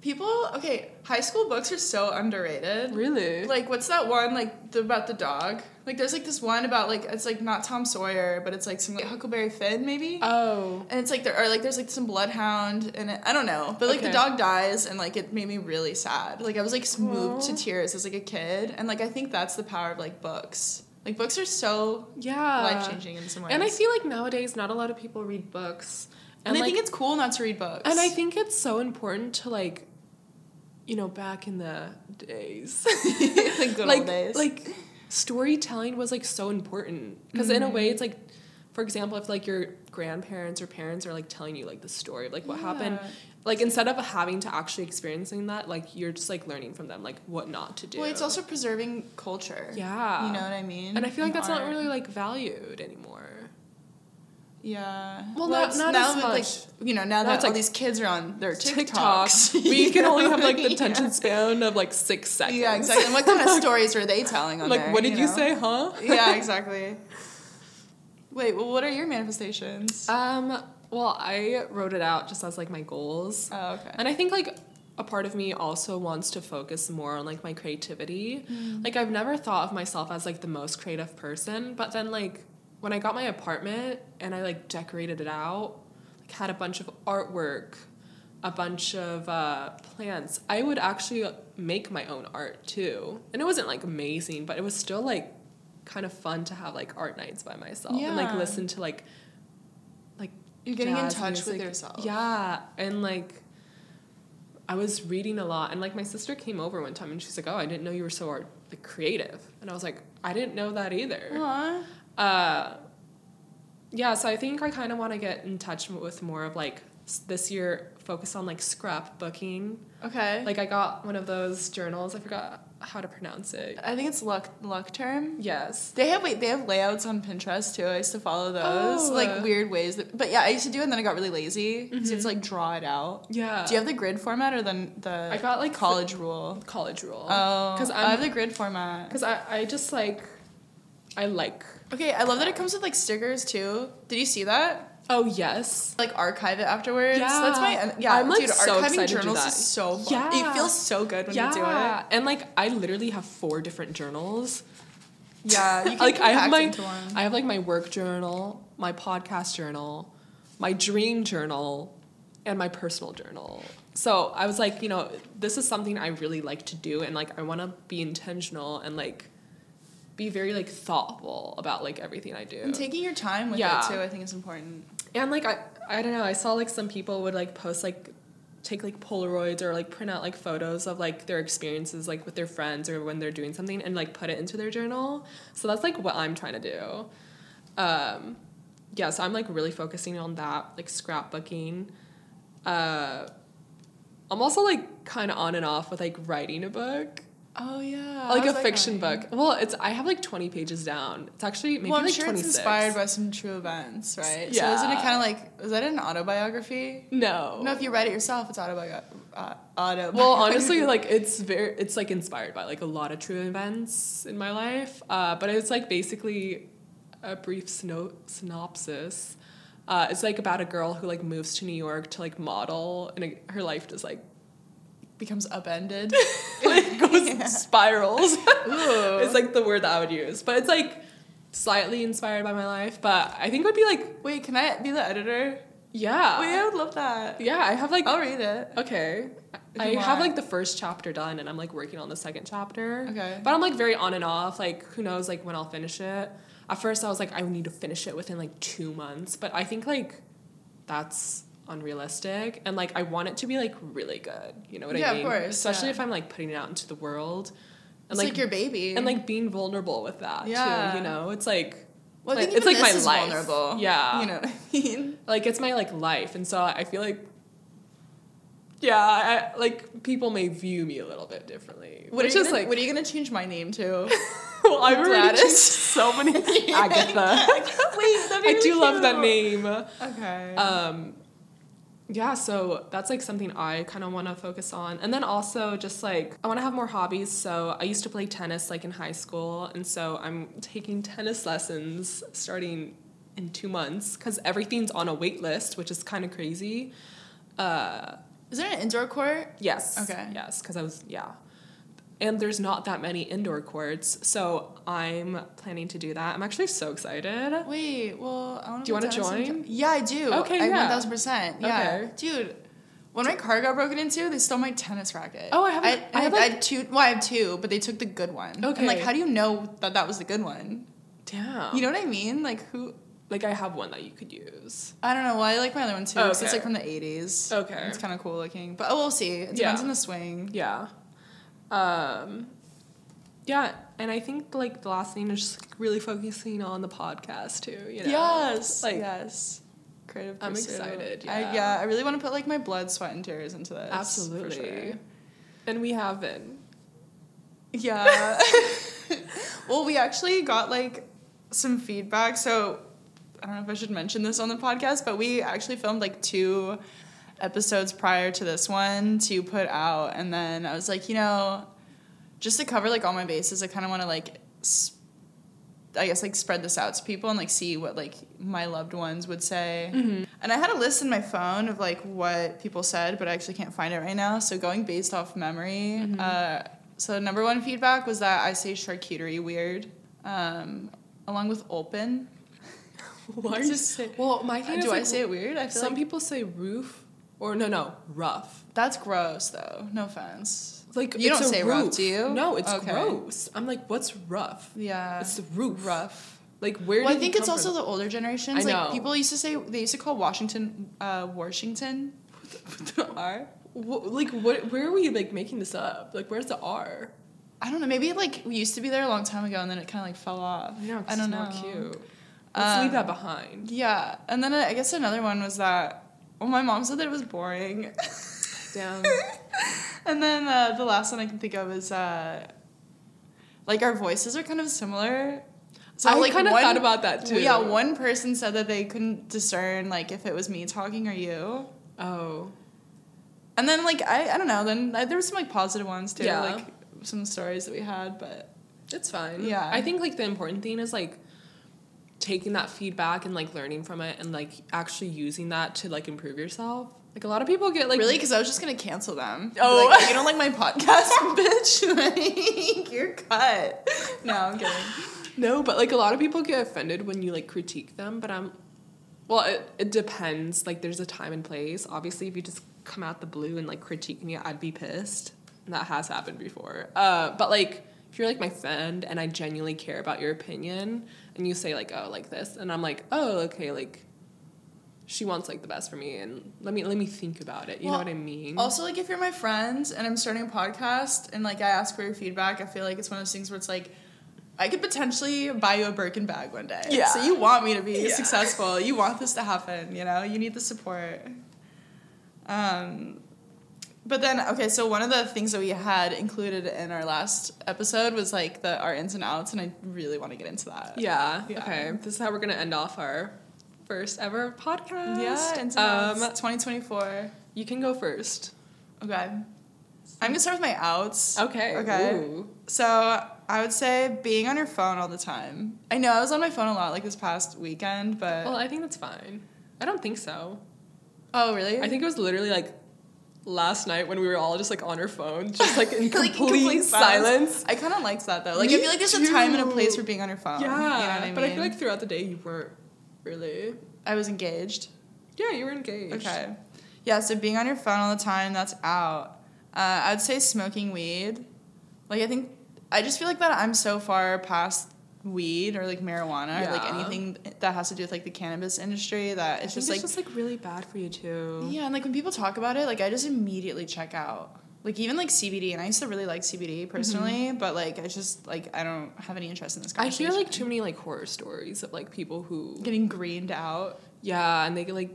People, okay, high school books are so underrated. really. Like, what's that one like the, about the dog? Like, there's like this one about like it's like not Tom Sawyer, but it's like some like, Huckleberry Finn maybe. Oh. and it's like there are like there's like some bloodhound and it, I don't know, but like the dog dies and like it made me really sad. Like I was like moved to tears as like a kid, and like I think that's the power of like books. Like books are so Yeah. life changing in some ways. And I feel like nowadays not a lot of people read books. and, I like, think it's cool not to read books. and I think it's so important to like you know, back in the days. Like good like old days. like storytelling was like so important because in a way Mm-hmm. it's like for example if like your grandparents or parents are like telling you like the story of like what happened like instead of having to actually experiencing that like you're just like learning from them like what not to do well, it's also preserving culture. yeah you know what I mean. and i feel like that's not really like valued anymore Yeah. Well, not- not now as that, much. Like, you know, now Now that it's all like these kids are on their TikTok. TikToks, we can only have like the Yeah. attention span of like six seconds. Yeah, exactly. And what kind of stories were they telling on like, there? what did you, know? say, huh? yeah, exactly. Wait, well, what are your manifestations? Um, well, I wrote it out just as like my goals. oh, okay. And I think like a part of me also wants to focus more on like my creativity. Like I've never thought of myself as like the most creative person, but then like when I got my apartment and I like decorated it out, like had a bunch of artwork, a bunch of uh, plants, I would actually make my own art too. And it wasn't like amazing, but it was still like kind of fun to have like art nights by myself and like listen to like like You're getting in touch with yourself. Yeah, and like I was reading a lot, and like my sister came over one time, and she's like, "Oh, I didn't know you were so art like creative," and I was like, "I didn't know that either." Aw. Uh, yeah, so I think I kind of want to get in touch with more of like this year focus on like scrapbooking. Okay. Like I got one of those journals. I forgot how to pronounce it. I think it's luck luck term. Yes. They have wait, they have layouts on Pinterest too. I used to follow those Oh. like weird ways. That, but yeah, I used to do it, and then I got really lazy because you have to like draw it out. Yeah. Do you have the grid format or the the I got, like, the- college rule? college rule? Oh, 'Cause I have the grid format. Because I, I just like, I like. Okay, I love that it comes with like stickers too. Did you see that? Oh yes. Like archive it afterwards. Yeah. that's my yeah. I'm, like, dude, so archiving excited to do journals is so fun. Yeah. it feels so good when you do it. Yeah, and like I literally have four different journals. Yeah, you can like I have my, one. I have like my work journal, my podcast journal, my dream journal, and my personal journal. So I was like, you know, this is something I really like to do, and like I want to be intentional and like be very like thoughtful about like everything I do. And taking your time with Yeah. it too, I think is important. And like I I don't know, I saw like some people would like post like take like Polaroids or like print out like photos of like their experiences like with their friends or when they're doing something and like put it into their journal. So that's like what I'm trying to do. Um yeah, so I'm like really focusing on that, like scrapbooking. Uh I'm also like kind of on and off with like writing a book, Oh yeah, like a fiction book. Well, it's I have like 20 pages down. It's actually maybe well, I'm like sure 26. it's inspired by some true events, right? Yeah. So isn't it kind of like is that an autobiography? No. No, if you write it yourself, it's autobiography. Uh, auto. well honestly like it's very it's like inspired by like a lot of true events in my life uh, but it's like basically a brief sno- synopsis uh, it's like about a girl who like moves to new york to like model and her life just like becomes upended. like goes Yeah. spirals it's like the word that i would use but it's like slightly inspired by my life, but I think it would be like, Wait, can I be the editor? yeah. Wait, I would love that. yeah, I have like, I'll read it. okay. I you have like the first chapter done and I'm like working on the second chapter. Okay. But I'm like very on and off. Like, who knows like when I'll finish it. At first, I was like, I need to finish it within like two months. But I think like that's unrealistic. And like, I want it to be like really good. You know what Yeah, I of mean? course, Especially yeah. if I'm like putting it out into the world. It's like, your baby. and like being vulnerable with that Yeah. too. You know, it's like well, like, it's like my life. vulnerable. Yeah. You know what I mean? like it's my like life, and so I feel like yeah, I, like people may view me a little bit differently. What are, which you is gonna, like what are you gonna change my name to? well, I've already Gladys? changed so many Agatha. Wait, I do love that name. Okay. Um, yeah, so that's like something I kind of want to focus on. And then also just like I want to have more hobbies. So I used to play tennis like in high school, and so I'm taking tennis lessons starting in 2 months cuz everything's on a wait list, which is kind of crazy. Uh, is there an indoor court? yes. Okay. Yes, cuz I was yeah. And there's not that many indoor courts, so I'm planning to do that. I'm actually so excited. Wait, well, I want Do you wanna wanna join? Yeah, I do. Okay, I, yeah. 1000%. Yeah. Okay. Dude, when my car got broken into, they stole my tennis racket. Oh, I haven't- I, I I, have, I had two. Well, I have two, but they took the good one. And like, how do you know that that was the good one? Damn. You know what I mean? Like, who? like I have one that you could use. I don't know. Well, I like my other one too. 'cause it's Okay. like from the 80s. Okay. It's kind of cool looking. But oh, we'll see. It depends Yeah. on the swing. Yeah. Um yeah, and I think like the last thing is just like, really focusing on the podcast too, you know. Yes. Like yes. Creative I'm pursuit. excited, I, yeah. yeah, I really want to put like my blood, sweat, and tears into this. absolutely. sure. And we have been. Yeah. well, we actually got like some feedback. So I don't know if I should mention this on the podcast, but we actually filmed like two episodes prior to this one to put out. And then I was like, you know, just to cover like all my bases, I kind of want to like, I guess like spread this out to people and like see what like my loved ones would say. And I had a list in my phone of like what people said, but I actually can't find it right now. So going based off memory, uh, so number one feedback was that I say charcuterie weird, um, along with open. Why are you say- Well, my thing is Do I say it weird? I feel some like people say roof or no no, rough. that's gross though. No offense. Like You it's don't say rough, do you? No, it's Okay. gross. I'm like, what's rough? Yeah, It's the roof. rough. Like where Well, I think it's also from? the older generations. I Like people used to say they used to call Washington uh, Washington with the R. Wh- like what where are we like making this up? Like where's the R? I don't know. Maybe like we used to be there a long time ago, and then it kind of like fell off. 'cause I don't it's know. not cute. Let's leave Um, that behind. Yeah, and then I I guess another one was that. Well, my mom said that it was boring. Damn. and then uh, the last one I can think of is uh, like our voices are kind of similar. So I like kind of one- thought about that too. Yeah, one person said that they couldn't discern like if it was me talking or you. Oh. And then like I, I don't know. Then uh, there were some like positive ones too, Yeah. like some stories that we had. But It's fine. Yeah. I think like the important thing is like taking that feedback and like learning from it and like actually using that to like improve yourself. Like a lot of people get like really, because I was just gonna cancel them. Oh. like, you don't like my podcast, bitch? Like, you're cut. No, I'm kidding. No, but like a lot of people get offended when you like critique them, but I'm well, it, it depends. Like there's a time and place. Obviously, if you just come out the blue and like critique me, I'd be pissed. And that has happened before. Uh, but like if you're like my friend and I genuinely care about your opinion and you say like, "Oh, like this." And I'm like, "Oh, okay, like she wants like the best for me and let me let me think about it." You know what I mean? Also, like if you're my friend and I'm starting a podcast and like I ask for your feedback, I feel like it's one of those things where it's like I could potentially buy you a Birkin bag one day. Yeah. So you want me to be Yeah. successful. You want this to happen, you know? You need the support. Um but then okay, so one of the things that we had included in our last episode was like the our ins and outs and I really want to get into that. yeah, Yeah. Okay. This is how we're gonna end off our first ever podcast. Yeah, ins and outs. Um, 2024. you can go first. Okay. I'm gonna start with my outs. Okay. Okay. Ooh. So I would say being on your phone all the time. I know I was on my phone a lot like this past weekend, but Well, I think that's fine. I don't think so. oh really? I think it was literally like last night when we were all just like on our phone, just like in Like, complete, silence. I kind of liked that though. Like Me I feel like there's a time and a place for being on your phone. Yeah, you know what I mean. but I feel like throughout the day you weren't really. I was engaged. Yeah, you were engaged. Okay. Yeah, so being on your phone all the time, that's out. Uh, I'd say smoking weed. Like, I think, I just feel like that I'm so far past weed or like marijuana or like anything that has to do with like the cannabis industry that it's just it's like, just like really bad for you too. yeah, and like when people talk about it, like I just immediately check out. Like even like CBD, and I used to really like CBD personally, but like I just like I don't have any interest in this. Mm-hmm. I hear like too many like horror stories of like people who getting greened out. yeah, and they like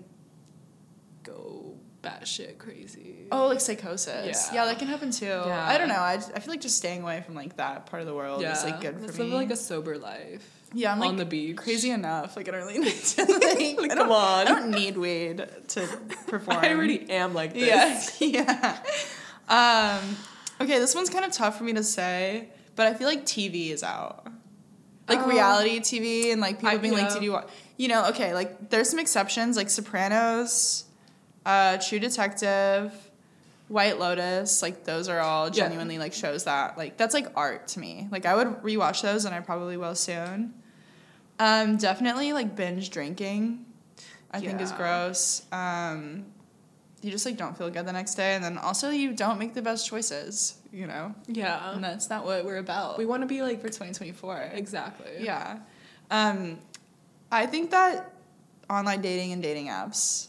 go batshit crazy. Oh, like psychosis. Yeah, Yeah. that can happen too. Yeah. I don't know. I, I feel like just staying away from like that part of the world yeah. is like good for Let's me. live like a sober life. yeah, I'm like on the beach. crazy enough. Like I don't really need to. Like, Like, I come on. I don't need weed to perform. I already am like this. Yeah, yeah. Um, okay, this one's kind of tough for me to say, but I feel like TV is out. Like Oh. reality TV and like people I- being like, yeah. "Did you watch?" You know, okay, like there's some exceptions, like Sopranos, uh, True Detective, White Lotus. Like those are all Yeah. genuinely like shows that like that's like art to me. Like I would rewatch those, and I probably will soon. Um, definitely like binge drinking. I think is gross. Um, you just like don't feel good the next day, and then also you don't make the best choices. You know, Yeah. and that's not what we're about. We want to be like for twenty twenty four. exactly. Yeah. Um, I think that online dating and dating apps.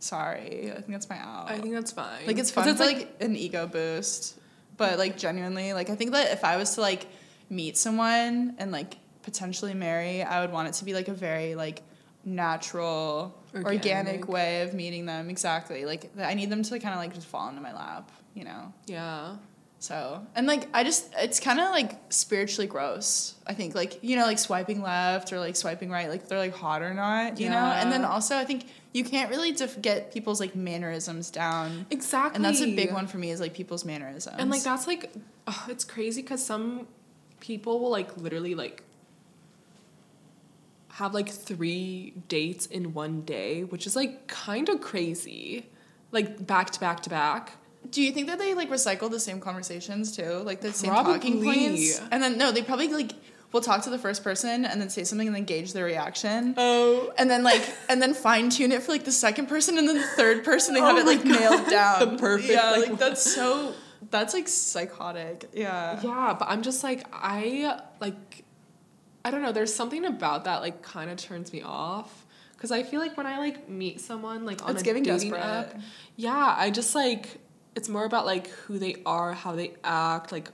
Sorry, I think that's my out. I think that's fine. like it's fun for like, an ego boost, but like genuinely, like I think that if I was to like meet someone and like potentially marry, I would want it to be like a very like natural, organic, Organic. way of meeting them. Exactly. Like I need them to kind of like just fall into my lap, you know. yeah. So, and like, I just, it's kind of like spiritually gross. I think, like, you know, like swiping left or like swiping right, like they're like hot or not, you know? And then also, I think you can't really def- get people's like mannerisms down. Exactly. And that's a big one for me is like people's mannerisms. And like that's like, oh, it's crazy because some people will like literally like have like three dates in one day, which is like kind of crazy, like back to back to back. Do you think that they like recycle the same conversations too? Like the same talking points? And then, no, they probably like will talk to the first person and then say something and then gauge their reaction. Oh, and then like and then fine tune it for like the second person and then the third person they oh have Oh it my like nailed down. The perfect, Yeah, like, like that's so that's like psychotic. Yeah. yeah, but I'm just like I like, I don't know. There's something about that like kind of turns me off because I feel like when I like meet someone like on It's a giving dating desperate. app, yeah, I just like it's more about like who they are, how they act, like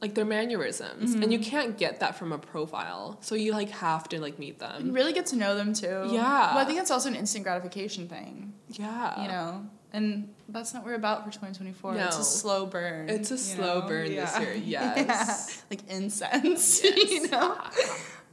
like their mannerisms, and Mm-hmm. you can't get that from a profile. So you like have to like meet You them. really get to know them too. Yeah. Well, I think it's also an instant gratification thing, Yeah, you know. And that's not what we're about for 2024. It's a slow burn. It's a slow know? burn this year, Yeah. yes. Like incense, Yes. you know.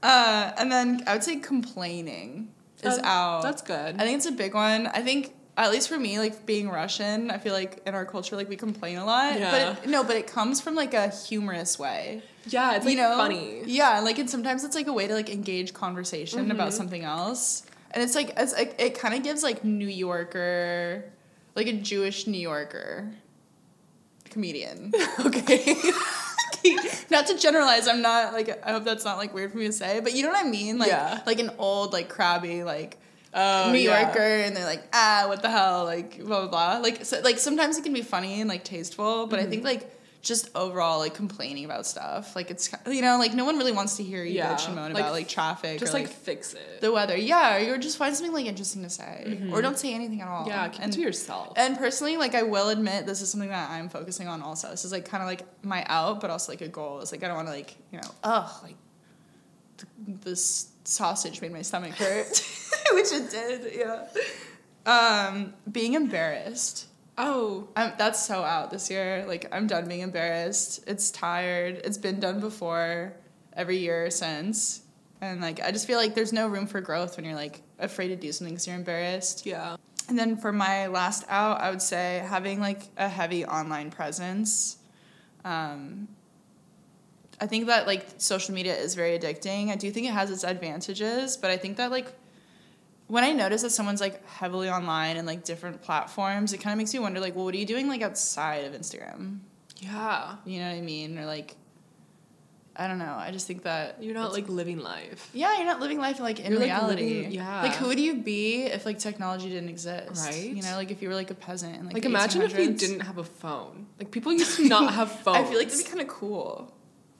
Uh, and then I would say complaining is Um, out. That's good. I think it's a big one. I think at least for me, like being Russian, I feel like in our culture, like we complain a lot. Yeah. But it, no, but it comes from like a humorous way. yeah, it's like you know, funny. Yeah, like and sometimes it's like a way to like engage conversation about Mhm. something else, and it's like it's like it kind of gives like New Yorker, like a Jewish New Yorker comedian. okay. not to generalize, I'm not like I hope that's not like weird for me to say, but you know what I mean? Like Yeah. like an old like crabby like Oh, New yeah. Yorker, and they're like, ah, what the hell, like blah blah blah. Like so, like sometimes it can be funny and like tasteful, but I think Mm-hmm. like just overall like complaining about stuff, like it's you know like no one really wants to hear you Yeah, bitch and moan like, about like traffic Just or like, like, fix it. the weather. Yeah, or just find something like interesting to say, or don't say anything at all. Mm-hmm. yeah, keep and, it to yourself. and personally, like I will admit, this is something that I'm focusing on. Also, this is like kind of like my out, but also like a goal. It's like I don't want to like you know, ugh, like th- this sausage made my stomach hurt, which it did. Yeah. Um, being embarrassed. oh, I'm, that's so out this year. Like I'm done being embarrassed. It's tired. It's been done before, every year since, and like I just feel like there's no room for growth when you're like afraid to do something because you're embarrassed. yeah. And then for my last out, I would say having like a heavy online presence. Um, I think that like social media is very addicting. I do think it has its advantages, but I think that like when I notice that someone's like heavily online and like different platforms, it kind of makes me wonder like, well, what are you doing like outside of Instagram? Yeah. You know what I mean? Or like, I don't know. I just think that You're not like living life. yeah, you're not living life like in You're, like, reality. living- yeah. Like, who would you be if like technology didn't exist? Right? You know, like if you were like a peasant in like, Like, imagine if 1800s. didn't have a phone. Like people used to not have phones. I feel like that'd be kind of cool.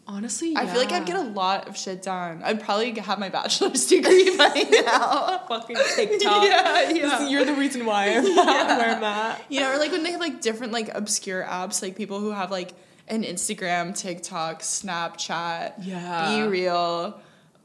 Honestly. I feel like I'd get a lot of shit done. I'd probably have my bachelor's degree by now. fucking TikTok. Yeah, yeah. You're the reason why I'm at where I'm at. You know, or like when they have like different like obscure apps, like people who have like an Instagram, TikTok, Snapchat, Yeah. Be Real,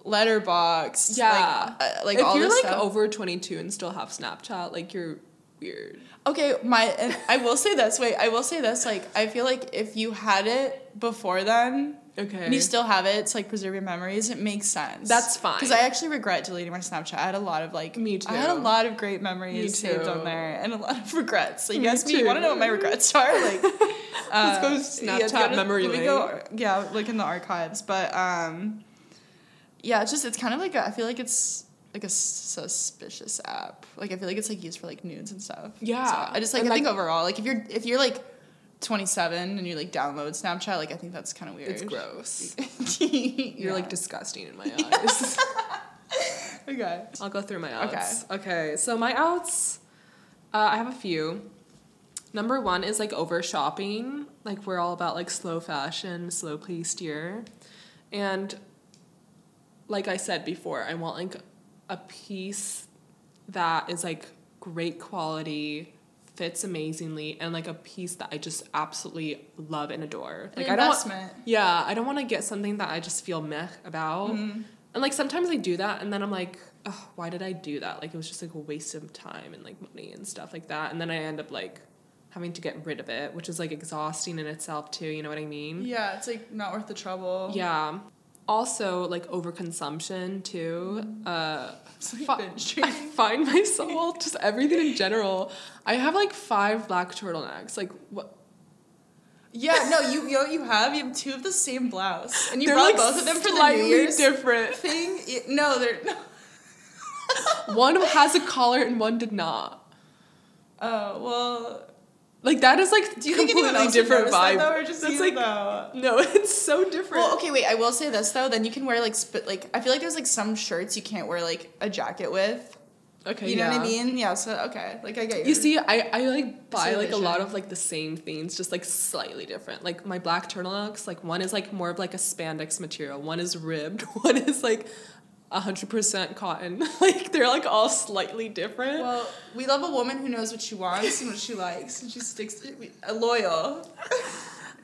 Letterboxd, Yeah. like, uh, like if all you're like stuff. over 22 and still have Snapchat, like you're weird. Okay, my and I will say this. Wait, I will say this. Like, I feel like if you had it before then, Okay. and you still have it to like preserve your memories, it makes sense. That's fine. Because I actually regret deleting my Snapchat. I had a lot of like. Me too. I had a lot of great memories saved on there, and a lot of regrets. Like, you Me asked me, you want to know what my regrets are? Like, uh, go yeah, Snapchat go to- memory let me lane. go- yeah, like in the archives, but um, yeah, it's just it's kind of like a, I feel like it's like a suspicious app. Like I feel like it's like used for like nudes and stuff. Yeah. So I just like And, I think overall, like if you're if you're like 27 and you like download Snapchat, like I think that's kind of weird. It's gross. you're You're like disgusting in my eyes. okay. I'll go through my outs. Okay. Okay. So my outs, uh, I have a few. Number one is like over shopping. Like we're all about like slow fashion, slow paced year, and like I said before, I want like a piece that is like great quality, fits amazingly, and like a piece that I just absolutely love and adore. An Like I don't want, yeah, I don't want to get something that I just feel meh about. Mm-hmm. And like sometimes I do that, and then I'm like, oh, why did I do that? Like it was just like a waste of time and like money and stuff like that. And then I end up like having to get rid of it, which is like exhausting in itself too. You know what I mean? Yeah, it's like not worth the trouble. Yeah. Also, like overconsumption too. Uh, It's like fi- I find myself just everything in general. I have like five black turtlenecks. Like what? Yeah, no, you you know what you have you have two of the same blouse, and you They're, brought like, both of them for the New Year's different. thing. No, they're no. One has a collar and one did not. Oh well. Like that is like Do you think completely different vibe. that though, or just That's you like though? no, it's so different. Well, okay, wait. I will say this though. Then you can wear like spit. Like I feel like there's like some shirts you can't wear like a jacket with. Okay, You know what I mean? Yeah. So okay, like I get You You see, I, I like buy like a lot of like the same things, just like slightly different. Like my black turtlenecks, like one is like more of like a spandex material, one is ribbed, one is like hundred percent cotton. like they're like all slightly different. Well, we love a woman who knows what she wants and what she likes, and she sticks to we- uh, loyal.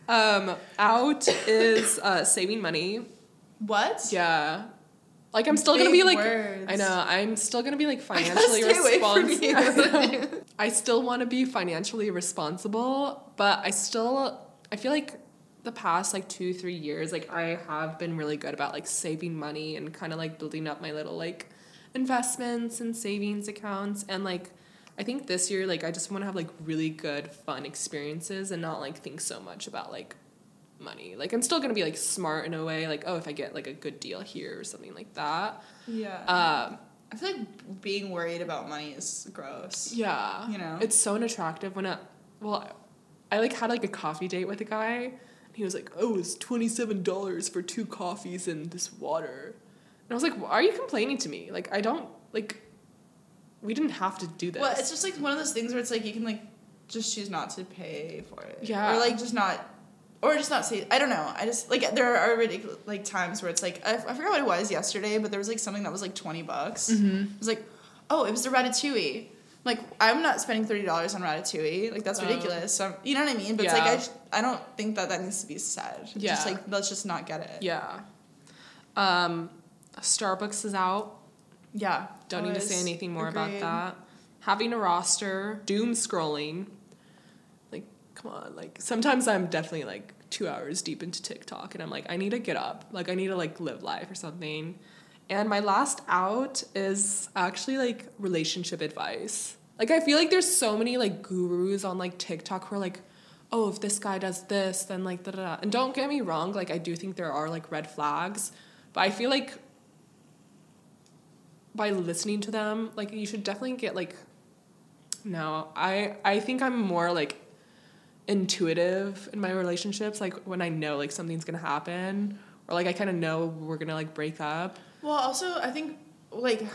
Um, out is uh, saving money. What? Yeah. Like I'm still gonna be like words. I know I'm still gonna be like financially stay away from responsible. I still want to be financially responsible, but I still I feel like the past like 2 3 years like I have been really good about like saving money and kind of like building up my little like investments and savings accounts and like I think this year like I just want to have like really good fun experiences and not like think so much about like money. Like I'm still going to be like smart in a way like oh if I get like a good deal here or something like that. Yeah. Um I feel like being worried about money is gross. Yeah. You know? It's so unattractive when I, well, I like had like a coffee date with a guy. He was like, oh, it's $27 for two coffees and this water. And I was like, why are you complaining to me? Like, I don't, like, we didn't have to do this. Well, it's just like one of those things where it's like you can like just choose not to pay for it. Yeah. Or like just not, or just not say. I don't know. I just like there are ridiculous like times where it's like I, I forgot what it was yesterday, but there was like something that was like twenty bucks. Mm-hmm. It was like, oh, it was the ratatouille. Like I'm not spending thirty dollars on ratatouille. Like that's Oh. ridiculous. So you know what I mean? But it's like I, sh- I don't think that that needs to be said. It's Just like let's just not get it. yeah. Um, Starbucks is out. Yeah. Don't need to say anything more agreed. about that. Having a roster, doom scrolling. Like, come on. Like, sometimes I'm definitely like two hours deep into TikTok and I'm like, I need to get up. Like, I need to like live life or something. And my last out is actually like relationship advice. Like, I feel like there's so many like gurus on like TikTok who are like, oh, if this guy does this, then like da da. And don't get me wrong, like, I do think there are like red flags, but I feel like by listening to them, like you should definitely get like no, I I think I'm more like intuitive in my relationships like when I know like something's to happen or like I kind of know we're to like break up. Well, also, I think, like,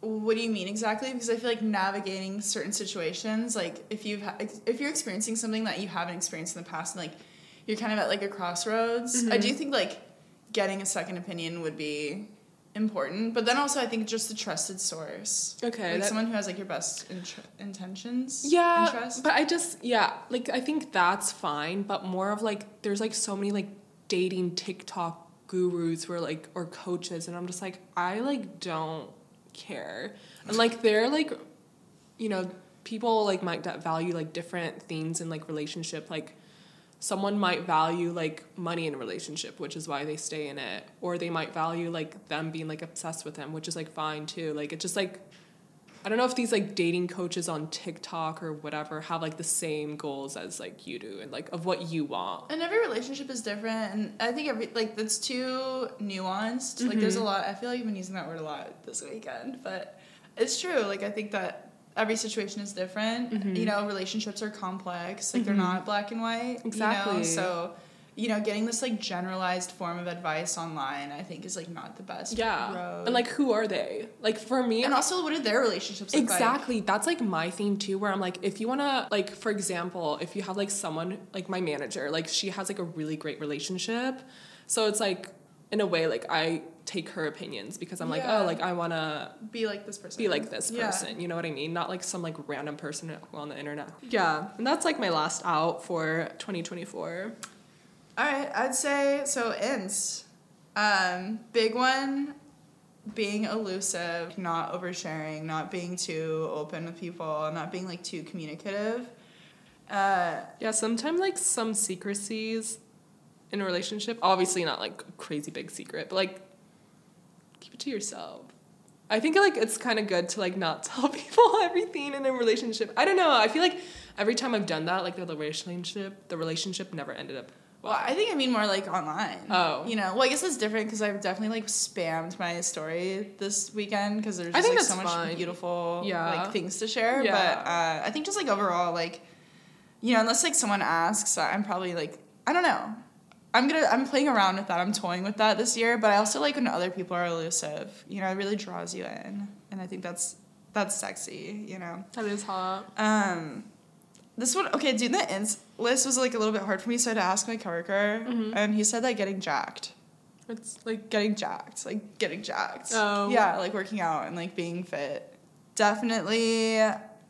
what do you mean exactly? Because I feel like navigating certain situations, like, if you've ha- if you're experiencing something that you haven't experienced in the past, and like, you're kind of at like a crossroads. I mm-hmm. do think like getting a second opinion would be important, but then also I think just a trusted source. Okay, like that- someone who has like your best int- intentions. Yeah, interest. but I just yeah, like I think that's fine, but more of like there's like so many like dating TikTok gurus who are like or coaches and I'm just like I like don't care. And like they're like you know, people like might value like different things in like relationship like someone might value like money in a relationship which is why they stay in it or they might value like them being like obsessed with them which is like fine too like it's just like I don't know if these like dating coaches on TikTok or whatever have like the same goals as like you do and like of what you want. And every relationship is different, and I think every like that's too nuanced. Like, there's a mm-hmm. lot. I feel like I've been using that word a lot this weekend, but it's true. Like, I think that every situation is different. Mm-hmm. You know, relationships are complex. Like, they're mm-hmm. not black and white. You Exactly. know? So, you know, getting this like generalized form of advice online, I think, is like not the best. Yeah. road. And like who are they? Like for me and also, what are their relationships look like? Exactly. That's like my thing too, where I'm like, if you wanna, like, for example, if you have like someone, like my manager, like she has like a really great relationship. So it's like, in a way, like I take her opinions because I'm like, oh, like I wanna Be like this person. be like this Yeah. person. You know what I mean? Not like some like random person on the internet. Yeah. And that's like my last out for 2024. All right, I'd say so. Ins, um, big one, being elusive, not oversharing, not being too open with people, not being like too communicative. Uh, Yeah, sometimes like some secrecies in a relationship, obviously not like a crazy big secret, but like keep it to yourself. I think like it's kind of good to like not tell people everything in a relationship. I don't know. I feel like every time I've done that, like the relationship, the relationship never ended up. Well, I think I mean more like online. Oh. you know, well, I guess that's different because I've definitely like spammed my story this weekend because there's just like so much fine. beautiful Yeah. like things to share. Yeah. But uh, I think just like overall, like you know, unless like someone asks, I'm probably like I don't know. I'm gonna I'm playing around with that. I'm toying with that this year, but I also like when other people are elusive. You know, it really draws you in, and I think that's that's sexy. You know. That is hot. Um, this one, okay, doing the ins list was like a little bit hard for me, so I had to ask my coworker, Mm-hmm. and he said that getting jacked, It's like getting jacked, like getting jacked. Oh. Yeah, like working out and like being fit. Definitely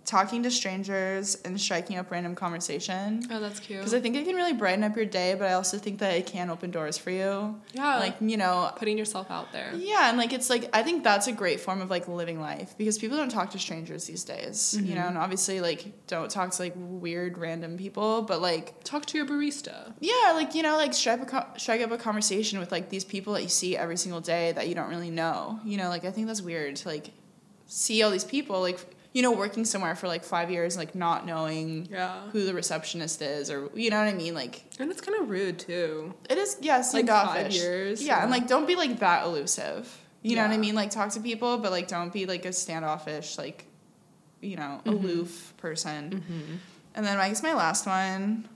talking to strangers and striking up random conversation. oh, that's cute. Because I think it can really brighten up your day, but I also think that it can open doors for you. Yeah. Like, you know, putting yourself out there. yeah, and like it's like I think that's a great form of like living life because people don't talk to strangers these days, you mm-hmm. know, and obviously like don't talk to like weird random people, but like Talk to your barista. yeah, like you know, like strike a co- strike up a conversation with like these people that you see every single day that you don't really know, you know, like I think that's weird to like see all these people like you know working somewhere for like five years like not knowing Yeah. who the receptionist is or you know what I mean like And it's kind of rude too. it is, yeah, Like standoffish. five years, Yeah, and like don't be like that elusive. You know what I mean? Like talk to people, but like don't be like a standoffish, like, you know, Mm-hmm. aloof person. And then I guess my last one.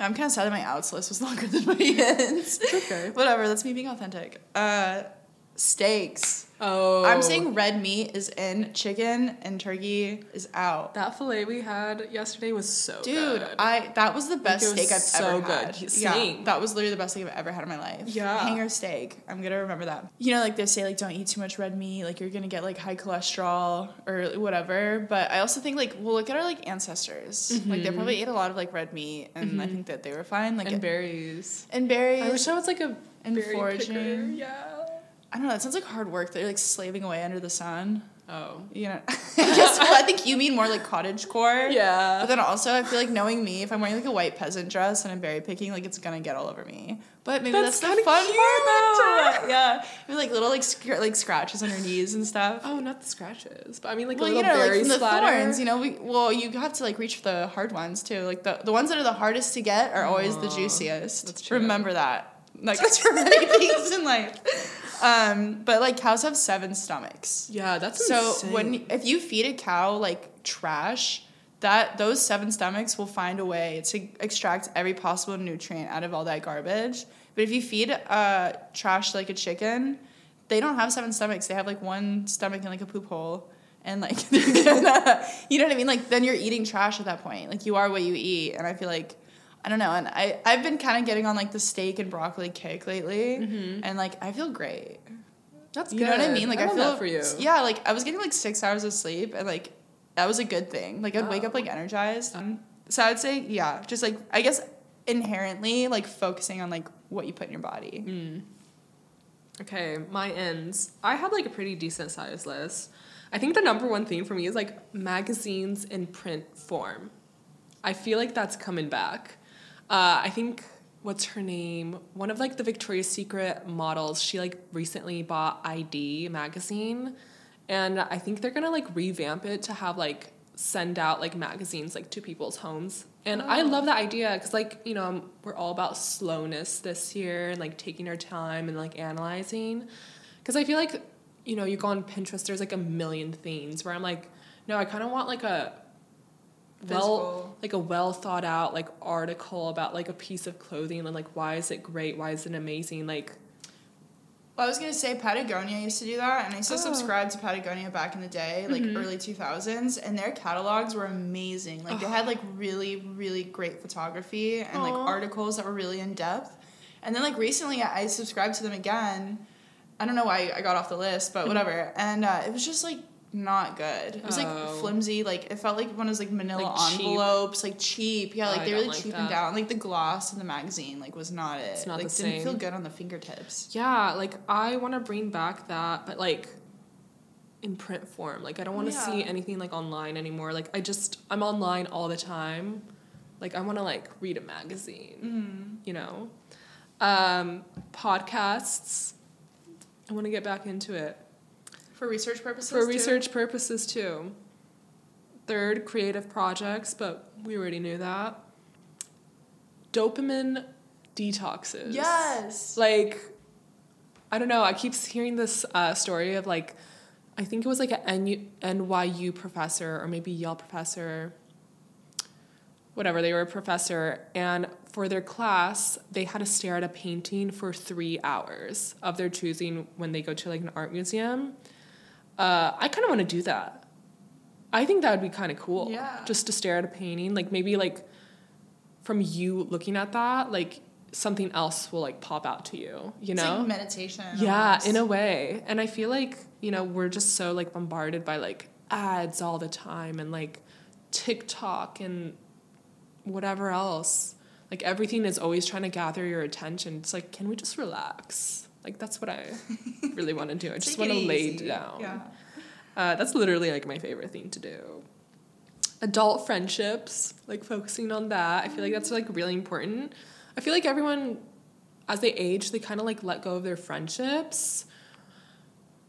I'm kind of sad that my outs list was longer than my ins. okay. Whatever, that's me being authentic. Uh, steaks. Oh. I'm saying red meat is in, chicken and turkey is out. that fillet we had yesterday was so Dude, good. I that was the best it was steak I've so ever good. had. Same. Yeah, that was literally the best steak I've ever had in my life. Yeah. hanger steak. I'm gonna remember that. You know, like they say, like don't eat too much red meat. Like you're gonna get like high cholesterol or whatever. But I also think like well, look at our like ancestors. Like they mm-hmm. probably ate a lot of like red meat, and I mm-hmm. think that they were fine. Like and and, berries. And berries. I wish I was like a And foraging. picker. Yeah. I don't know. That sounds like hard work. That you're like slaving away under the sun. Oh. You know, I guess I think you mean more like cottage core. Yeah. But then also, I feel like knowing me, if I'm wearing like a white peasant dress and I'm berry picking, like it's gonna get all over me. But maybe That's that's, the fun cute. part, though. yeah, with like little like scr- like scratches on your knees and stuff. Oh, not the scratches, but I mean like well, a you little know, like from the splatter. thorns. You know, we well, you have to like reach for the hard ones too. Like the the ones that are the hardest to get are always the oh, juiciest. that's true. Remember that. Like that's for many things in life. Um, but like cows have seven stomachs. Yeah, that's So insane. when if you feed a cow like trash, that those seven stomachs will find a way to extract every possible nutrient out of all that garbage. But if you feed uh, trash like a chicken, they don't have seven stomachs. They have like one stomach and like a poop hole. And like, you know what I mean? Like, then you're eating trash at that point. Like, you are what you eat. And I feel like, I don't know. And I, I've been kind of getting on like the steak and broccoli kick lately. And like, I feel great. that's good. You know what I mean? Like I, I, feel for you. Yeah, like I was getting like six hours of sleep, and like that was a good thing. Like I'd wake up Oh. like energized. So I'd say yeah, just like I guess inherently like focusing on like what you put in your body. Mm. Okay, my ends. I have like a pretty decent sized list. I think the number one thing for me is like magazines in print form. I feel like that's coming back. Uh, I think what's her name? One of like the Victoria's Secret models. She like recently bought i-D magazine, and I think they're gonna like revamp it to have like send out like magazines like to people's homes. And I love that idea because like you know we're all about slowness this year and like taking our time and like analyzing. Because I feel like you know you go on Pinterest, there's like a million things where I'm like, no, I kind of want like a well like a well thought out like article about like a piece of clothing and like why is it great why is it amazing like Well, I was gonna say Patagonia used to do that, and I used to Oh. subscribe to Patagonia back in the day, like early two thousands, and their catalogs were amazing. Like they had like really, really great photography and like articles that were really in depth. And then like recently, I I subscribed to them again. I don't know why I got off the list, but whatever. And uh, it was just like not good. It was like Oh. flimsy. Like it felt like one of those like Manila Like cheap. envelopes, like cheap. Yeah, Oh, like I they really like cheapened that. down. Like the gloss in the magazine, like was not it. It's not like the didn't feel good on the fingertips. yeah like i want to bring back that but like in print form like i don't want to see anything like online anymore like i just i'm online all the time like i want to like read a magazine Mm-hmm. you know um podcasts i want to get back into it For research purposes. for too? research purposes too. Third, creative projects, but we already knew that. Dopamine detoxes. Yes. Like, I don't know. I keep hearing this uh, story of like, I think it was like a NYU professor or maybe Yale professor. Whatever, they were a professor, and for their class, they had to stare at a painting for three hours of their choosing when they go to like an art museum. Uh, I kind of want to do that. I think that would be kind of cool. Yeah. Just to stare at a painting, like maybe like from you looking at that, like something else will like pop out to you. You It's know? like meditation. yeah, almost. in a way. And I feel like you know we're just so like bombarded by like ads all the time and like TikTok and whatever else. Like everything is always trying to gather your attention. It's like, can we just relax? Like that's what I really want to do. I just want to lay easy. down. Yeah. Uh, that's literally like my favorite thing to do. Adult friendships, like focusing on that. I feel like that's like really important. I feel like everyone, as they age, they kind of like let go of their friendships.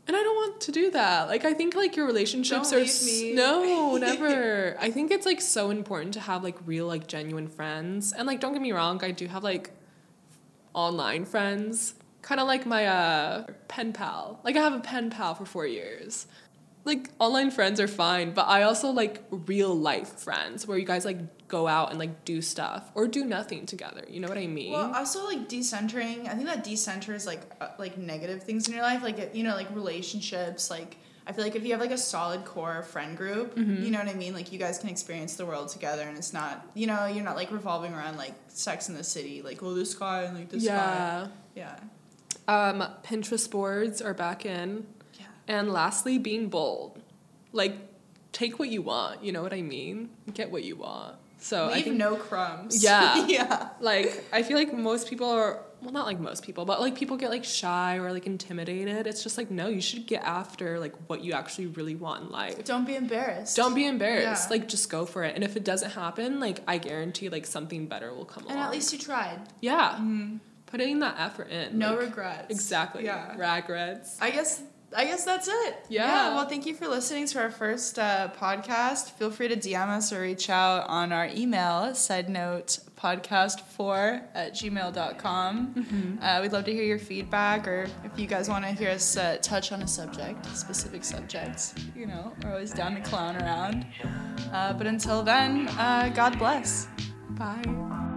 And I don't want to do that. Like I think like your relationships Don't are s- no, never. I think it's like so important to have like real like genuine friends. And like don't get me wrong, I do have like online friends, kind of like my uh pen pal. Like I have a pen pal for 4 years. Like online friends are fine, but I also like real life friends where you guys like go out and like do stuff or do nothing together. You know what I mean? Well, also like decentering. I think that decenters like uh, like negative things in your life, like you know, like relationships. Like I feel like if you have like a solid core friend group, Mm-hmm. you know what I mean. Like you guys can experience the world together, and it's not you know you're not like revolving around like Sex in the City, like oh this guy and like this yeah. guy. Yeah. Um, Pinterest boards are back in. Yeah. And lastly, being bold. Like, take what you want. You know what I mean? Get what you want. So I Leave think, no crumbs. Yeah. yeah. like, I feel like most people are, well, not like most people, but like people get like shy or like intimidated. It's just like, no, you should get after like what you actually really want in life. Don't be embarrassed. Don't be embarrassed. Yeah. Like, just go for it. And if it doesn't happen, like, I guarantee like something better will come And along. And at least you tried. yeah. Mm-hmm. Putting that effort in. No like, regrets. Exactly. Yeah. Regrets. I guess I guess that's it. Yeah. yeah. Well, thank you for listening to our first uh, podcast. Feel free to DM us or reach out on our email, side note podcast4 at gmail.com. Mm-hmm. Uh, we'd love to hear your feedback or if you guys want to hear us uh, touch on a subject, specific subjects. You know, we're always down to clown around. Uh, but until then, uh, God bless. Bye.